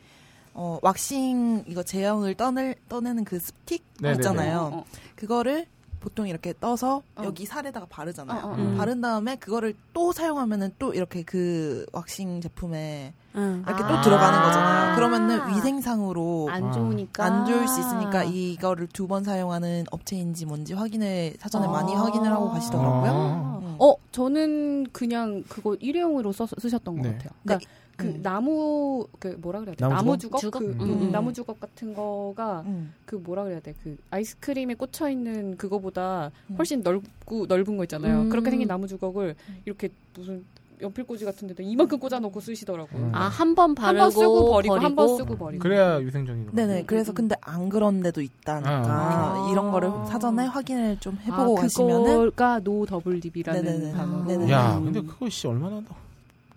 어 왁싱 이거 제형을 떠낼 떠내는 그 스틱 네네네. 있잖아요. 어, 어. 그거를 보통 이렇게 떠서 어. 여기 살에다가 바르잖아요. 어, 어, 어. 바른 다음에 그거를 또 사용하면은 또 이렇게 그 왁싱 제품에 응. 이렇게 아. 또 들어가는 거잖아요. 그러면은 위생상으로 안 아. 좋으니까 안 좋을 수 있으니까 이거를 두 번 사용하는 업체인지 뭔지 확인을 사전에 많이 확인을 하고 가시더라고요. 아. 음. 어 저는 그냥 그거 일회용으로 써, 쓰셨던 것 네. 같아요. 그러니까 그 음. 나무 그 뭐라 그래야 돼? 나무 나무 주걱? 그 음, 음, 음. 나무 주걱 같은 거가 음. 그 뭐라 그래야 돼? 그 아이스크림에 꽂혀 있는 그거보다 음. 훨씬 넓고 넓은 거 있잖아요. 음. 그렇게 생긴 나무 주걱을 이렇게 무슨 연필꽂이 같은 데도 이만큼 꽂아놓고 쓰시더라고요. 음. 아, 한 번 바르고 한 번 쓰고 버리고, 한번 버리고. 쓰고 버리고. 그래야 위생적인 거. 네네. 음, 그래서 음. 근데 안 그런 데도 있다니까 아. 이런 거를 아. 사전에 확인을 좀 해보고 아, 가시면은 그거가 no double dip이라는. 단어. 네네. 야, 근데 그거 씨 얼마나 더.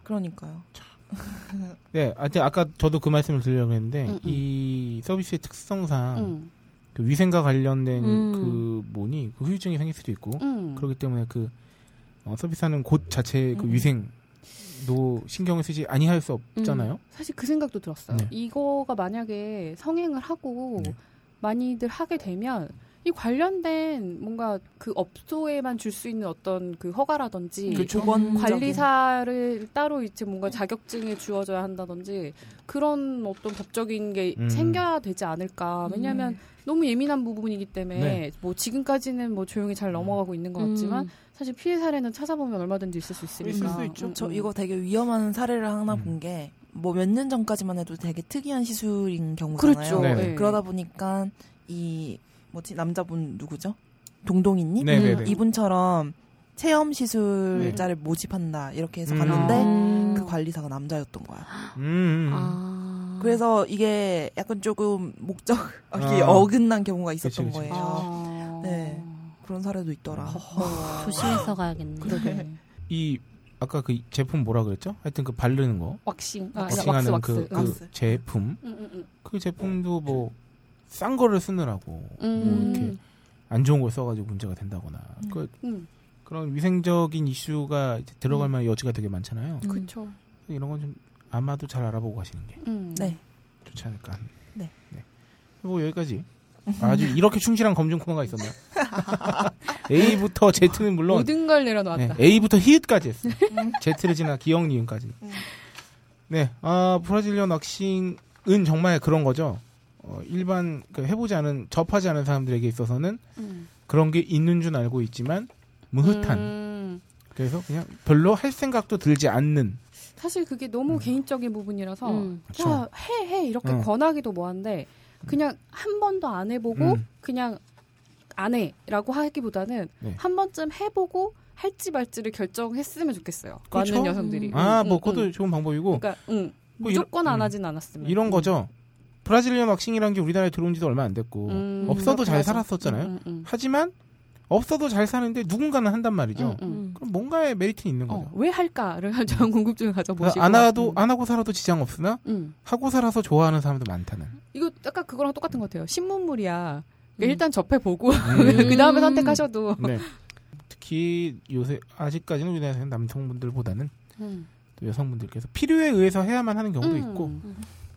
그러니까요. 네, 하여튼 아까 저도 그 말씀을 드리려고 했는데 음, 음. 이 서비스의 특성상 응. 그 위생과 관련된 음. 그 뭐니 그 후유증이 생길 수도 있고 응. 그렇기 때문에 그 어, 서비스하는 곳 자체의 그 음. 위생 도 신경을 쓰지 아니할 수 없잖아요. 사실 그 생각도 들었어요. 네. 이거가 만약에 성행을 하고 네. 많이들 하게 되면 이 관련된 뭔가 그 업소에만 줄 수 있는 어떤 그 허가라든지 그 관리사를 따로 이제 뭔가 자격증을 주어져야 한다든지 그런 어떤 법적인 게 음. 생겨야 되지 않을까. 왜냐하면 너무 예민한 부분이기 때문에 네. 뭐 지금까지는 뭐 조용히 잘 넘어가고 있는 것 같지만 음. 사실 피해 사례는 찾아보면 얼마든지 있을 수 있으니까. 있을 수 있죠. 음, 저 음. 이거 되게 위험한 사례를 하나 음. 본게 뭐 몇 년 전까지만 해도 되게 특이한 시술인 경우잖아요. 그렇죠. 네. 네. 그러다 보니까 이 뭐지 남자분 누구죠? 동동이님 네네네. 이분처럼 체험 시술자를 모집한다 이렇게 해서 음. 갔는데 음. 그 관리사가 남자였던 거야. 음, 음. 아. 그래서 이게 약간 조금 목적이 아. 어긋난 경우가 있었던 그치, 그치. 거예요. 아. 네. 그런 사례도 있더라. 허허. 조심해서 가야겠네. 그러게. 이 아까 그 제품 뭐라 그랬죠? 하여튼 그 바르는 거, 왁싱. 아, 아니, 왁스 왁싱하는 왁스. 그, 그 왁스. 제품. 그 제품도 뭐 싼 거를 쓰느라고 뭐 음. 이렇게 안 좋은 걸 써가지고 문제가 된다거나 음. 그 음. 그런 위생적인 이슈가 이제 들어갈 만한 여지가 되게 많잖아요. 음. 그쵸. 이런 건 좀 아마도 잘 알아보고 가시는 게 음. 네. 좋지 않을까. 하는. 네. 뭐 여기까지. 아주 이렇게 충실한 검증 코너가 있었나요? A부터 Z는 물론 모든 걸 네, 내려놓았다. A부터 히읗까지 했어요. Z를 지나 기억 니은까지. 음. 네, 아, 브라질리언 왁싱은 정말 그런 거죠. 어, 일반 그 해보지 않은 접하지 않은 사람들에게 있어서는 음. 그런 게 있는 줄 알고 있지만 무흐한. 음. 그래서 그냥 별로 할 생각도 들지 않는. 사실 그게 너무 개인적인 부분이라서 음. 그쵸. 야, 해, 해 이렇게 응. 권하기도 뭐한데 그냥 한 번도 안 해보고 음. 그냥 안 해라고 하기보다는 네. 한 번쯤 해보고 할지 말지를 결정했으면 좋겠어요. 그쵸? 많은 여성들이. 아, 응, 뭐 응, 그것도 응. 좋은 방법이고 그러니까 응. 뭐 무조건 이런- 안 음. 하진 않았으면 이런 응. 거죠. 브라질리언 왁싱이라는 게 우리나라에 들어온 지도 얼마 안 됐고 음, 없어도 잘 하죠. 살았었잖아요. 응, 응, 응. 하지만 없어도 잘 사는데 누군가는 한단 말이죠. 응, 응. 음. 그럼 뭔가의 메리트는 있는 어, 거죠. 왜 할까를 좀 궁금증을 가져보시고 안 하도 음. 안 하고 살아도 지장 없으나 음. 하고 살아서 좋아하는 사람도 많다는. 이거 약간 그거랑 똑같은 것 같아요. 신문물이야. 그러니까 음. 일단 접해보고 음. 그 다음에 선택하셔도 네. 특히 요새 아직까지는 우리나라에서 남성분들보다는 음. 또 여성분들께서 필요에 의해서 해야만 하는 경우도 음. 있고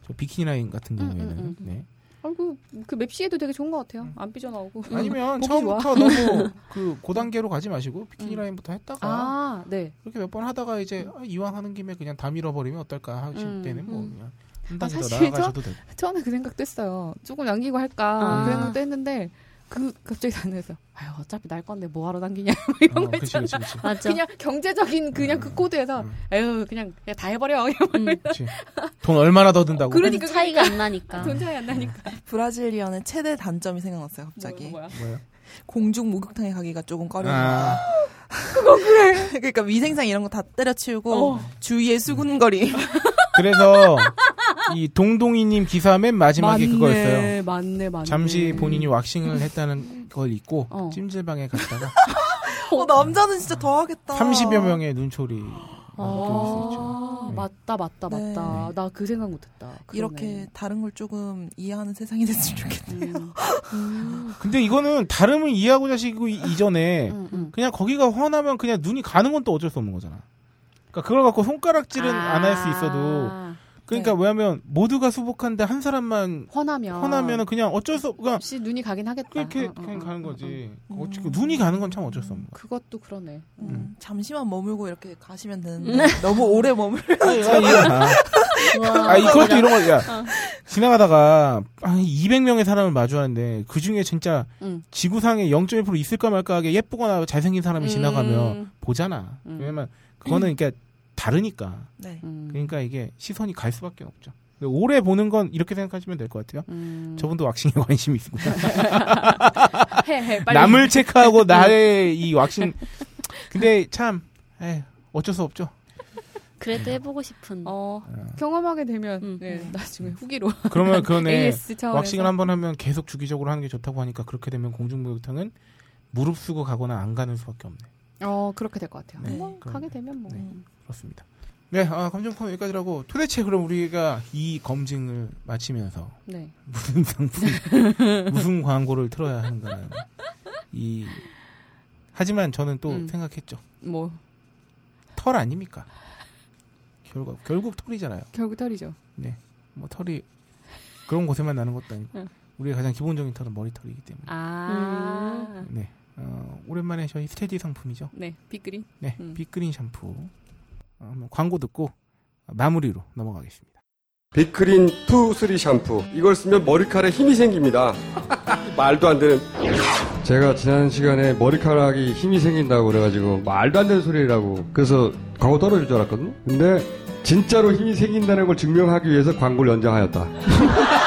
저 비키니 라인 같은 음, 경우에는 음, 음. 네. 아이고 그 맵시에도 되게 좋은 것 같아요. 안 삐져나오고. 아니면 처음부터 너무 그 고단계로 가지 마시고 비키니 음. 라인부터 했다가 아, 네. 그렇게 몇 번 하다가 이제 아, 이왕 하는 김에 그냥 다 밀어버리면 어떨까 하실 음, 때는 뭐 음. 그냥 한 아, 단계 더 사실 나아가셔도 되고. 처음에 그 생각도 했어요. 조금 남기고 할까 아. 그 생각도 했는데 그 갑자기 나면서 아유 어차피 날 건데 뭐하러 남기냐 뭐 이런 어, 거 그치, 있잖아. 그치, 그치. 맞아. 그냥 경제적인 그냥 그 코드에서 음. 에휴 그냥, 그냥 다 해버려. 음. 그치. 돈 얼마나 더 든다고. 그러니까 차이가 안 나니까. 돈 차이 안 나니까. 브라질리언의 최대 단점이 생각났어요, 갑자기. 뭐야? 공중 목욕탕에 가기가 조금 꺼려요. 아, 그러니까 위생상 이런 거 다 때려치우고 어. 주위에 수군거리. 그래서 이 동동이님 기사 맨 마지막에 맞네, 그거였어요. 맞네, 맞네. 잠시 본인이 왁싱을 했다는 걸 잊고 어. 찜질방에 갔다가 어, 남자는 진짜 더 하겠다. 30여 명의 눈초리 아. 네. 맞다, 맞다, 네. 맞다. 나 그 생각 못했다. 이렇게 다른 걸 조금 이해하는 세상이 됐으면 좋겠네요. 음. 음. 근데 이거는 다름을 이해하고 자시고 이- 이전에 음, 음. 그냥 거기가 훤하면 그냥 눈이 가는 건 또 어쩔 수 없는 거잖아. 그러니까 그걸 갖고 손가락질은 안할 수 있어도 아, 그러니까 네. 왜냐면 모두가 수복한데 한 사람만 훤하면 훤하면은 그냥 어쩔 수 없, 그냥 없이 눈이 가긴 하겠다. 그렇게 어, 어, 그냥 어, 가는 어, 거지. 음. 어찌- 눈이 가는 건 참 어쩔 수 없는 거야. 그것도 그러네. 음, 잠시만 머물고 이렇게 가시면 되는데 너무 오래 머물. 아, 아, 이것도 이런 거, 야, 어. 지나가다가, 한 200명의 사람을 마주하는데, 그 중에 진짜, 응. 지구상에 0.1% 있을까 말까 하게 예쁘거나 잘생긴 사람이 지나가면, 음. 보잖아. 음. 왜냐면, 그거는, 그러니까, 다르니까. 네. 음. 그러니까 이게 시선이 갈 수밖에 없죠. 오래 보는 건 이렇게 생각하시면 될 것 같아요. 음. 저분도 왁싱에 관심이 있고. 해, 해, 빨리. 남을 체크하고 나의 이 왁싱. 근데 참, 에이, 어쩔 수 없죠. 그래도 해보고 싶은. 어, 어. 경험하게 되면 음. 네, 나중에 후기로 그러면 그거네. 왁싱을 한번 하면 계속 주기적으로 하는 게 좋다고 하니까 그렇게 되면 공중목욕탕은 무릅쓰고 가거나 안 가는 수밖에 없네. 어 그렇게 될 것 같아요. 네, 뭐 그럼- 가게 되면 뭐 네. 그렇습니다. 네, 아, 검증 코너 여기까지라고 도대체 그럼 우리가 이 검증을 마치면서 네. 무슨 상품, 무슨 광고를 틀어야 하는가는 이 하지만 저는 또 음. 생각했죠. 뭐 털 아닙니까? 결국 결국 털이잖아요. 결국 털이죠. 뭐 털이 그런 곳에만 나는 것도 아니고 응. 우리의 가장 기본적인 털은 머리털이기 때문에. 아, 네. 어, 오랜만에 저희 steady 상품이죠. 네, 빅그린. 네. 음. 빅그린 샴푸. 어, 광고 듣고 마무리로 넘어가겠습니다. 빅그린 two three 샴푸 이걸 쓰면 머리카락에 힘이 생깁니다 말도 안 되는 제가 지난 시간에 머리카락이 힘이 생긴다고 그래가지고 말도 안 되는 소리라고 그래서 광고 떨어질 줄 알았거든요. 근데 진짜로 힘이 생긴다는 걸 증명하기 위해서 광고를 연장하였다.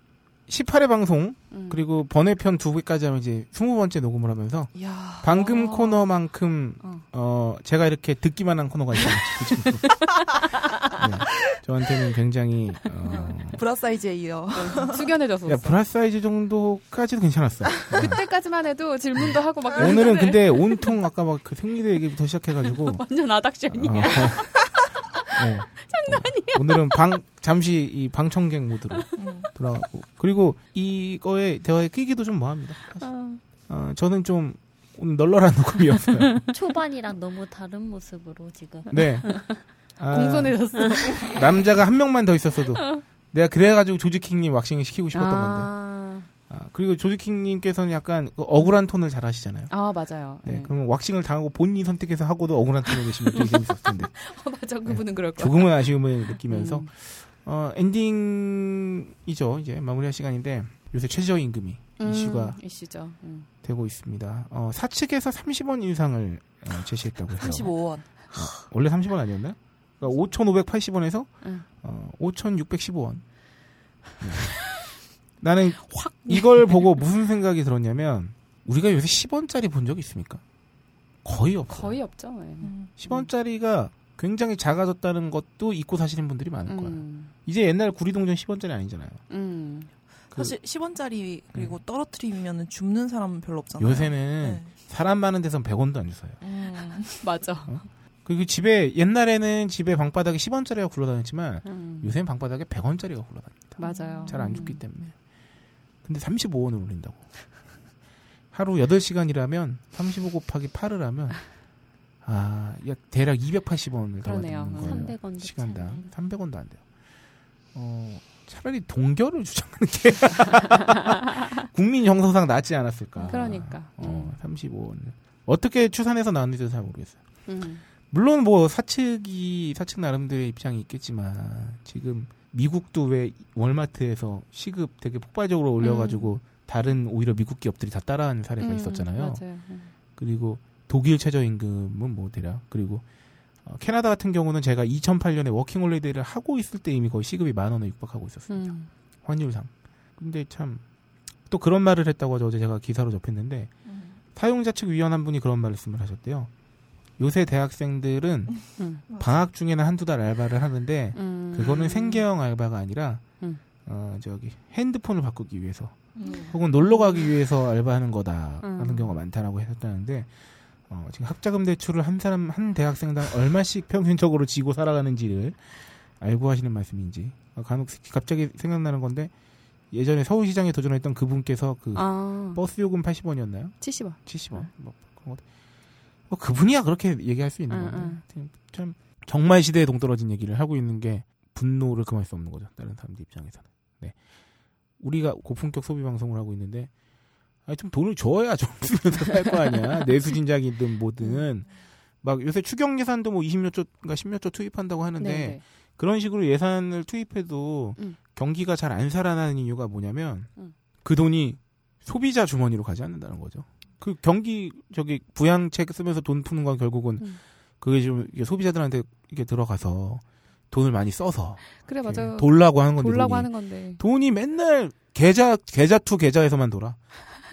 18회 방송 음. 그리고 번외편 두 개까지 하면 이제 20번째 녹음을 하면서 이야. 방금 어. 코너만큼 어. 제가 이렇게 듣기만 한 코너가 있어요. 네, 저한테는 굉장히 어, bra 사이즈에 이어. 숙연해졌어. 야, bra 사이즈 정도까지도 괜찮았어. 그때까지만 해도 질문도 하고 막 오늘은 근데 온통 아까 막 그 생리대 얘기부터 시작해가지고 완전 아닥션이야. 어, 네. 장난이야. 오늘은 방 잠시 이 방청객 모드로 돌아가고 그리고 이거에 대화에 끼기도 좀 뭐합니다. 어. 어, 저는 좀 오늘 널널한 녹음이었어요. 초반이랑 너무 다른 모습으로 지금. 네. 아, 공손해졌어. 남자가 한 명만 더 있었어도 내가 그래가지고 조지킹님 왁싱을 시키고 싶었던 건데. 아, 아, 그리고 조지킹님께서는 약간 그 억울한 톤을 잘 하시잖아요. 아 맞아요. 네, 네. 그러면 왁싱을 당하고 본인이 선택해서 하고도 억울한 톤을 내시면 되게 재밌었을 텐데. 어, 맞아 그분은 그럴 거야. 조금은 아쉬움을 느끼면서 음. 어, 엔딩이죠. 이제 마무리할 시간인데 요새 최저임금이 이슈가 음, 이슈죠. 음. 되고 있습니다. 어, 사측에서 30원 인상을 어, 제시했다고 해요. 35원. 원래 30원 아니었나요? 그러니까 5,580원에서 응. 어, 5,615원. 나는 확 이걸 보고 무슨 생각이 들었냐면 우리가 요새 10원짜리 본 적 있습니까? 거의 없어요. 거의 없죠. 네. 음. 10원짜리가 굉장히 작아졌다는 것도 잊고 사시는 분들이 많을 거야. 음. 이제 옛날 구리동전 10원짜리 아니잖아요. 음. 그 사실 10원짜리 그리고 떨어뜨리면 줍는 사람은 별로 없잖아요. 요새는 네. 사람 많은 데선 100원도 안 주서요. 음. 맞아. 그리고 집에 옛날에는 집에 방바닥에 10원짜리가 굴러다녔지만 음. 요새는 방바닥에 100원짜리가 굴러다닙니다. 맞아요. 잘 안 죽기 때문에. 근데 35원을 올린다고. 하루 8시간이라면 35 곱하기 8을 하면 아, 약 대략 280원을 더. 받는 거예요. 300원 도 시간당 300원도 안 돼요. 어, 차라리 동결을 주장하는 게 국민 정서상 낫지 않았을까. 그러니까. 어, 35원. 어떻게 추산해서 나왔는지도 잘 모르겠어요. 음. 물론 뭐 사측이 사측 나름대로의 입장이 있겠지만 지금 미국도 왜 월마트에서 시급 되게 폭발적으로 올려가지고 다른 오히려 미국 기업들이 다 따라하는 사례가 음, 있었잖아요. 맞아요. 음. 그리고 독일 최저임금은 뭐 대략 그리고 어, 캐나다 같은 경우는 제가 2008년에 워킹홀리데이를 하고 있을 때 이미 거의 시급이 만 원에 육박하고 있었습니다. 음. 환율상. 근데 참 또 그런 말을 했다고 하죠. 어제 제가 기사로 접했는데 사용자 측 위원 한 분이 그런 말씀을 하셨대요. 요새 대학생들은 음. 방학 중에는 한두 달 알바를 하는데 음. 그거는 생계형 알바가 아니라 음. 어 저기 핸드폰을 바꾸기 위해서 음. 혹은 놀러 가기 위해서 알바하는 거다 하는 음. 경우가 많다라고 하셨다는데 어, 지금 학자금 대출을 한 사람 한 대학생당 얼마씩 평균적으로 지고 살아가는지를 알고 하시는 말씀인지 어, 간혹 갑자기 생각나는 건데 예전에 서울시장에 도전했던 그분께서 그 아, 버스 요금 80원이었나요? 70원. 70원 뭐 그런 거. 뭐 그분이야 그렇게 얘기할 수 있는 응, 건데 응. 하여튼 참 정말 시대에 동떨어진 얘기를 하고 있는 게 분노를 금할 수 없는 거죠 다른 사람들 입장에서는 네 우리가 고품격 소비 방송을 하고 있는데 아니 좀 돈을 줘야 좀 쓰면서 살 거 아니야 내수 진작이든 뭐든 막 요새 추경 예산도 뭐 20몇 조가 10몇 조 투입한다고 하는데 네, 네. 그런 식으로 예산을 투입해도 음. 경기가 잘 안 살아나는 이유가 뭐냐면 음. 그 돈이 소비자 주머니로 가지 않는다는 거죠. 그 경기 저기 부양책 쓰면서 돈 푸는 건 결국은 음. 그게 좀 소비자들한테 이게 들어가서 돈을 많이 써서 그래 맞아. 이렇게 돌라고 하는 건데 돌라고 돈이. 하는 건데. 돈이 맨날 계좌 계좌 to 계좌에서만 돌아.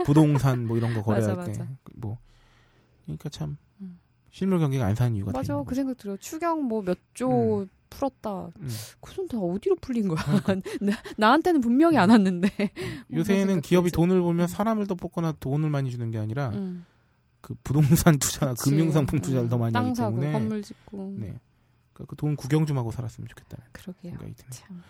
부동산 뭐 이런 거 거래할 때 맞아. 뭐 그러니까 참 음. 실물 경기가 안 사는 이유가 다 맞아. 그. 생각 들어. 추경 뭐 몇조 풀었다. 음. 그 돈 다 어디로 풀린 거야? 나, 나한테는 분명히 안 왔는데. 요새는 기업이. 돈을 벌면 사람을 더 뽑거나 돈을 많이 주는 게 아니라 음, 그 부동산 투자나 그치. 금융상품 투자를 더 많이 땅 하기 사고 때문에 건물 짓고. 네. 그돈 구경 좀 하고 살았으면 좋겠다는 그러게요. 생각이 드네요. 참.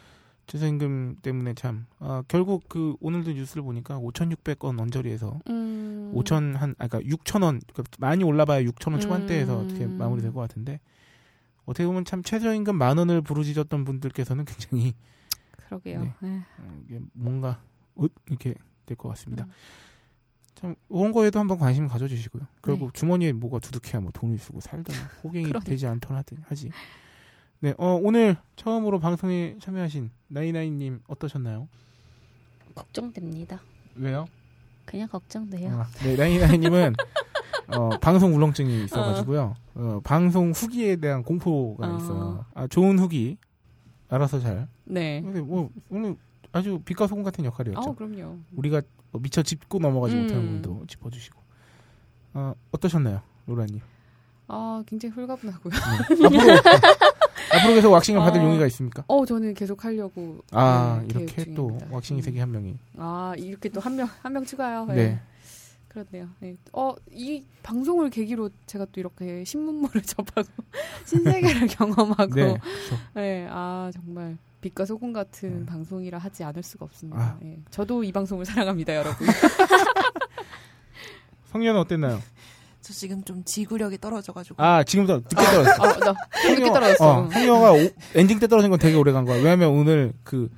최저임금 때문에 참 아, 결국 그 오늘도 뉴스를 보니까 5,600원 언저리에서 음. 5천 한 아까 6천 원 그러니까 많이 올라봐야 6천 원 초반대에서 음. 어떻게 마무리될 것 같은데 어떻게 보면 참 최저임금 만 원을 부르짖었던 분들께서는 굉장히 그러게요. 네. 네. 어, 이게 뭔가 으 이렇게 될 것 같습니다. 음. 참 이런 거에도 한번 관심 가져주시고요. 결국 주머니에 뭐가 두둑해야 뭐 돈을 쓰고 살든 호갱이 네. 그러니까. 되지 않던 하든 하지. 네, 어, 오늘 처음으로 방송에 참여하신 나이나이님 어떠셨나요? 걱정됩니다. 왜요? 그냥 걱정돼요. 아, 네, 나이나이님은 어, 방송 울렁증이 있어가지고요. 어, 방송 후기에 대한 공포가 어. 있어요. 아, 좋은 후기 알아서 잘. 네. 근데 뭐 오늘 아주 빛과 소금 같은 역할이었죠. 아, 그럼요. 우리가 뭐 미처 짚고 넘어가지 음. 못하는 부분도 짚어주시고. 어, 어떠셨나요, 로라님? 아, 굉장히 홀가분하고요. 네. 앞으로 앞으로 계속 왁싱을 받을 어. 용의가 있습니까? 어, 저는 계속 하려고. 아 네, 이렇게 또 중입니다. 왁싱이 세계 한 명이. 아, 이렇게 또 한 명, 한 명 추가요. 네. 네. 그렇네요. 네. 어, 이 방송을 계기로 제가 또 이렇게 신문물을 접하고 신세계를 경험하고. 네. 네. 그렇죠. 아, 정말 빛과 소금 같은 네. 방송이라 하지 않을 수가 없습니다. 아. 네. 저도 이 방송을 사랑합니다, 여러분. 성년은 어땠나요? 저 지금 좀 지구력이 떨어져가지고. 아 지금부터 늦게 떨어졌어. 아, 나 늦게 떨어졌어. 어, 성녀가 오- 엔딩 때 떨어진 건 되게 오래 간 거야. 왜냐면 오늘 그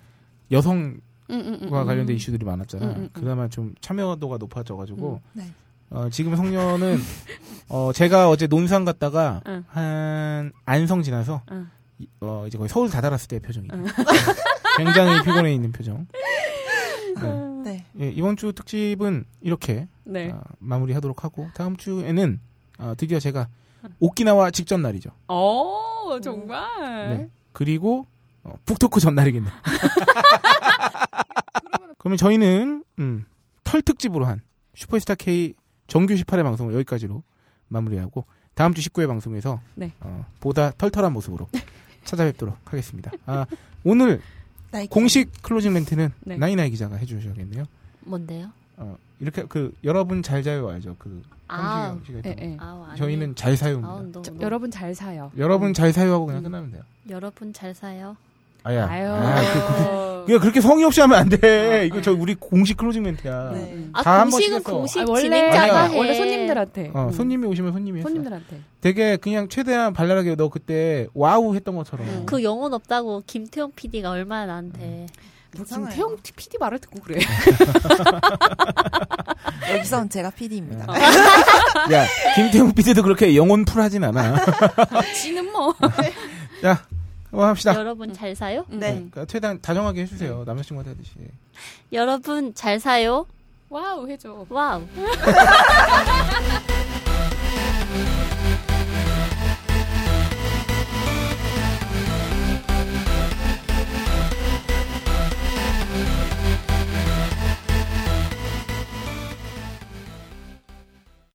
여성 과 음, 음, 음, 관련된 음. 이슈들이 많았잖아. 음. 그나마 좀 참여도가 높아져가지고. 네. 어, 지금 성녀는 어, 제가 어제 논산 갔다가 응. 한 안성 지나서 응. 이- 어, 이제 거의 서울 다다랐을 때의 표정이죠. 응. 굉장히 피곤해 있는 표정. 네. 네. 예, 이번 주 특집은 이렇게 네. 어, 마무리하도록 하고 다음 주에는 어, 드디어 제가 오키나와 직전 날이죠. 어, 정말. 네. 그리고 어, 북토크 전날이겠네. 그러면 저희는 음, 털 특집으로 한 슈퍼스타 K 정규 18회 방송을 여기까지로 마무리하고 다음 주 19회 방송에서 네. 어, 보다 털털한 모습으로 찾아뵙도록 하겠습니다. 아, 오늘 나이키. 공식 closing 멘트는 네. 나이나이 기자가 해주셔야겠네요. 뭔데요? 어, 이렇게 그 여러분 잘 자요 알죠? 그 아, 예, 예. 아우. 저희는 잘 사요입니다. 아우, 너, 저- 너. 여러분 잘 사요. 여러분 잘 사요 하고 그냥 음. 끝나면 돼요. 여러분 잘 사요. 아야. 아유. 아, 그, 그, 그렇게 성의 없이 하면 안 돼. 이거 저 우리 공식 closing 멘트야. 네. 아, 공식은. 공식 아, 원래 진행자가. 해. 원래 손님들한테. 어, 음. 손님이 오시면 손님이 했어. 손님들한테. 되게 그냥 최대한 발랄하게 너 그때 wow 했던 것처럼. 음. 그 영혼 없다고 김태형 PD가 얼마나 나한테 뭐 괜찮아요. 김태형 PD 말을 듣고 그래. 여기선 제가 PD입니다. 야, 김태형 PD도 그렇게 영혼 full하진 않아. 지는 뭐. 야, 뭐 합시다. 여러분 잘 사요? 네. 그러니까 최대한 다정하게 해주세요. 남자친구한테 하듯이. 여러분 잘 사요? wow 해줘. wow.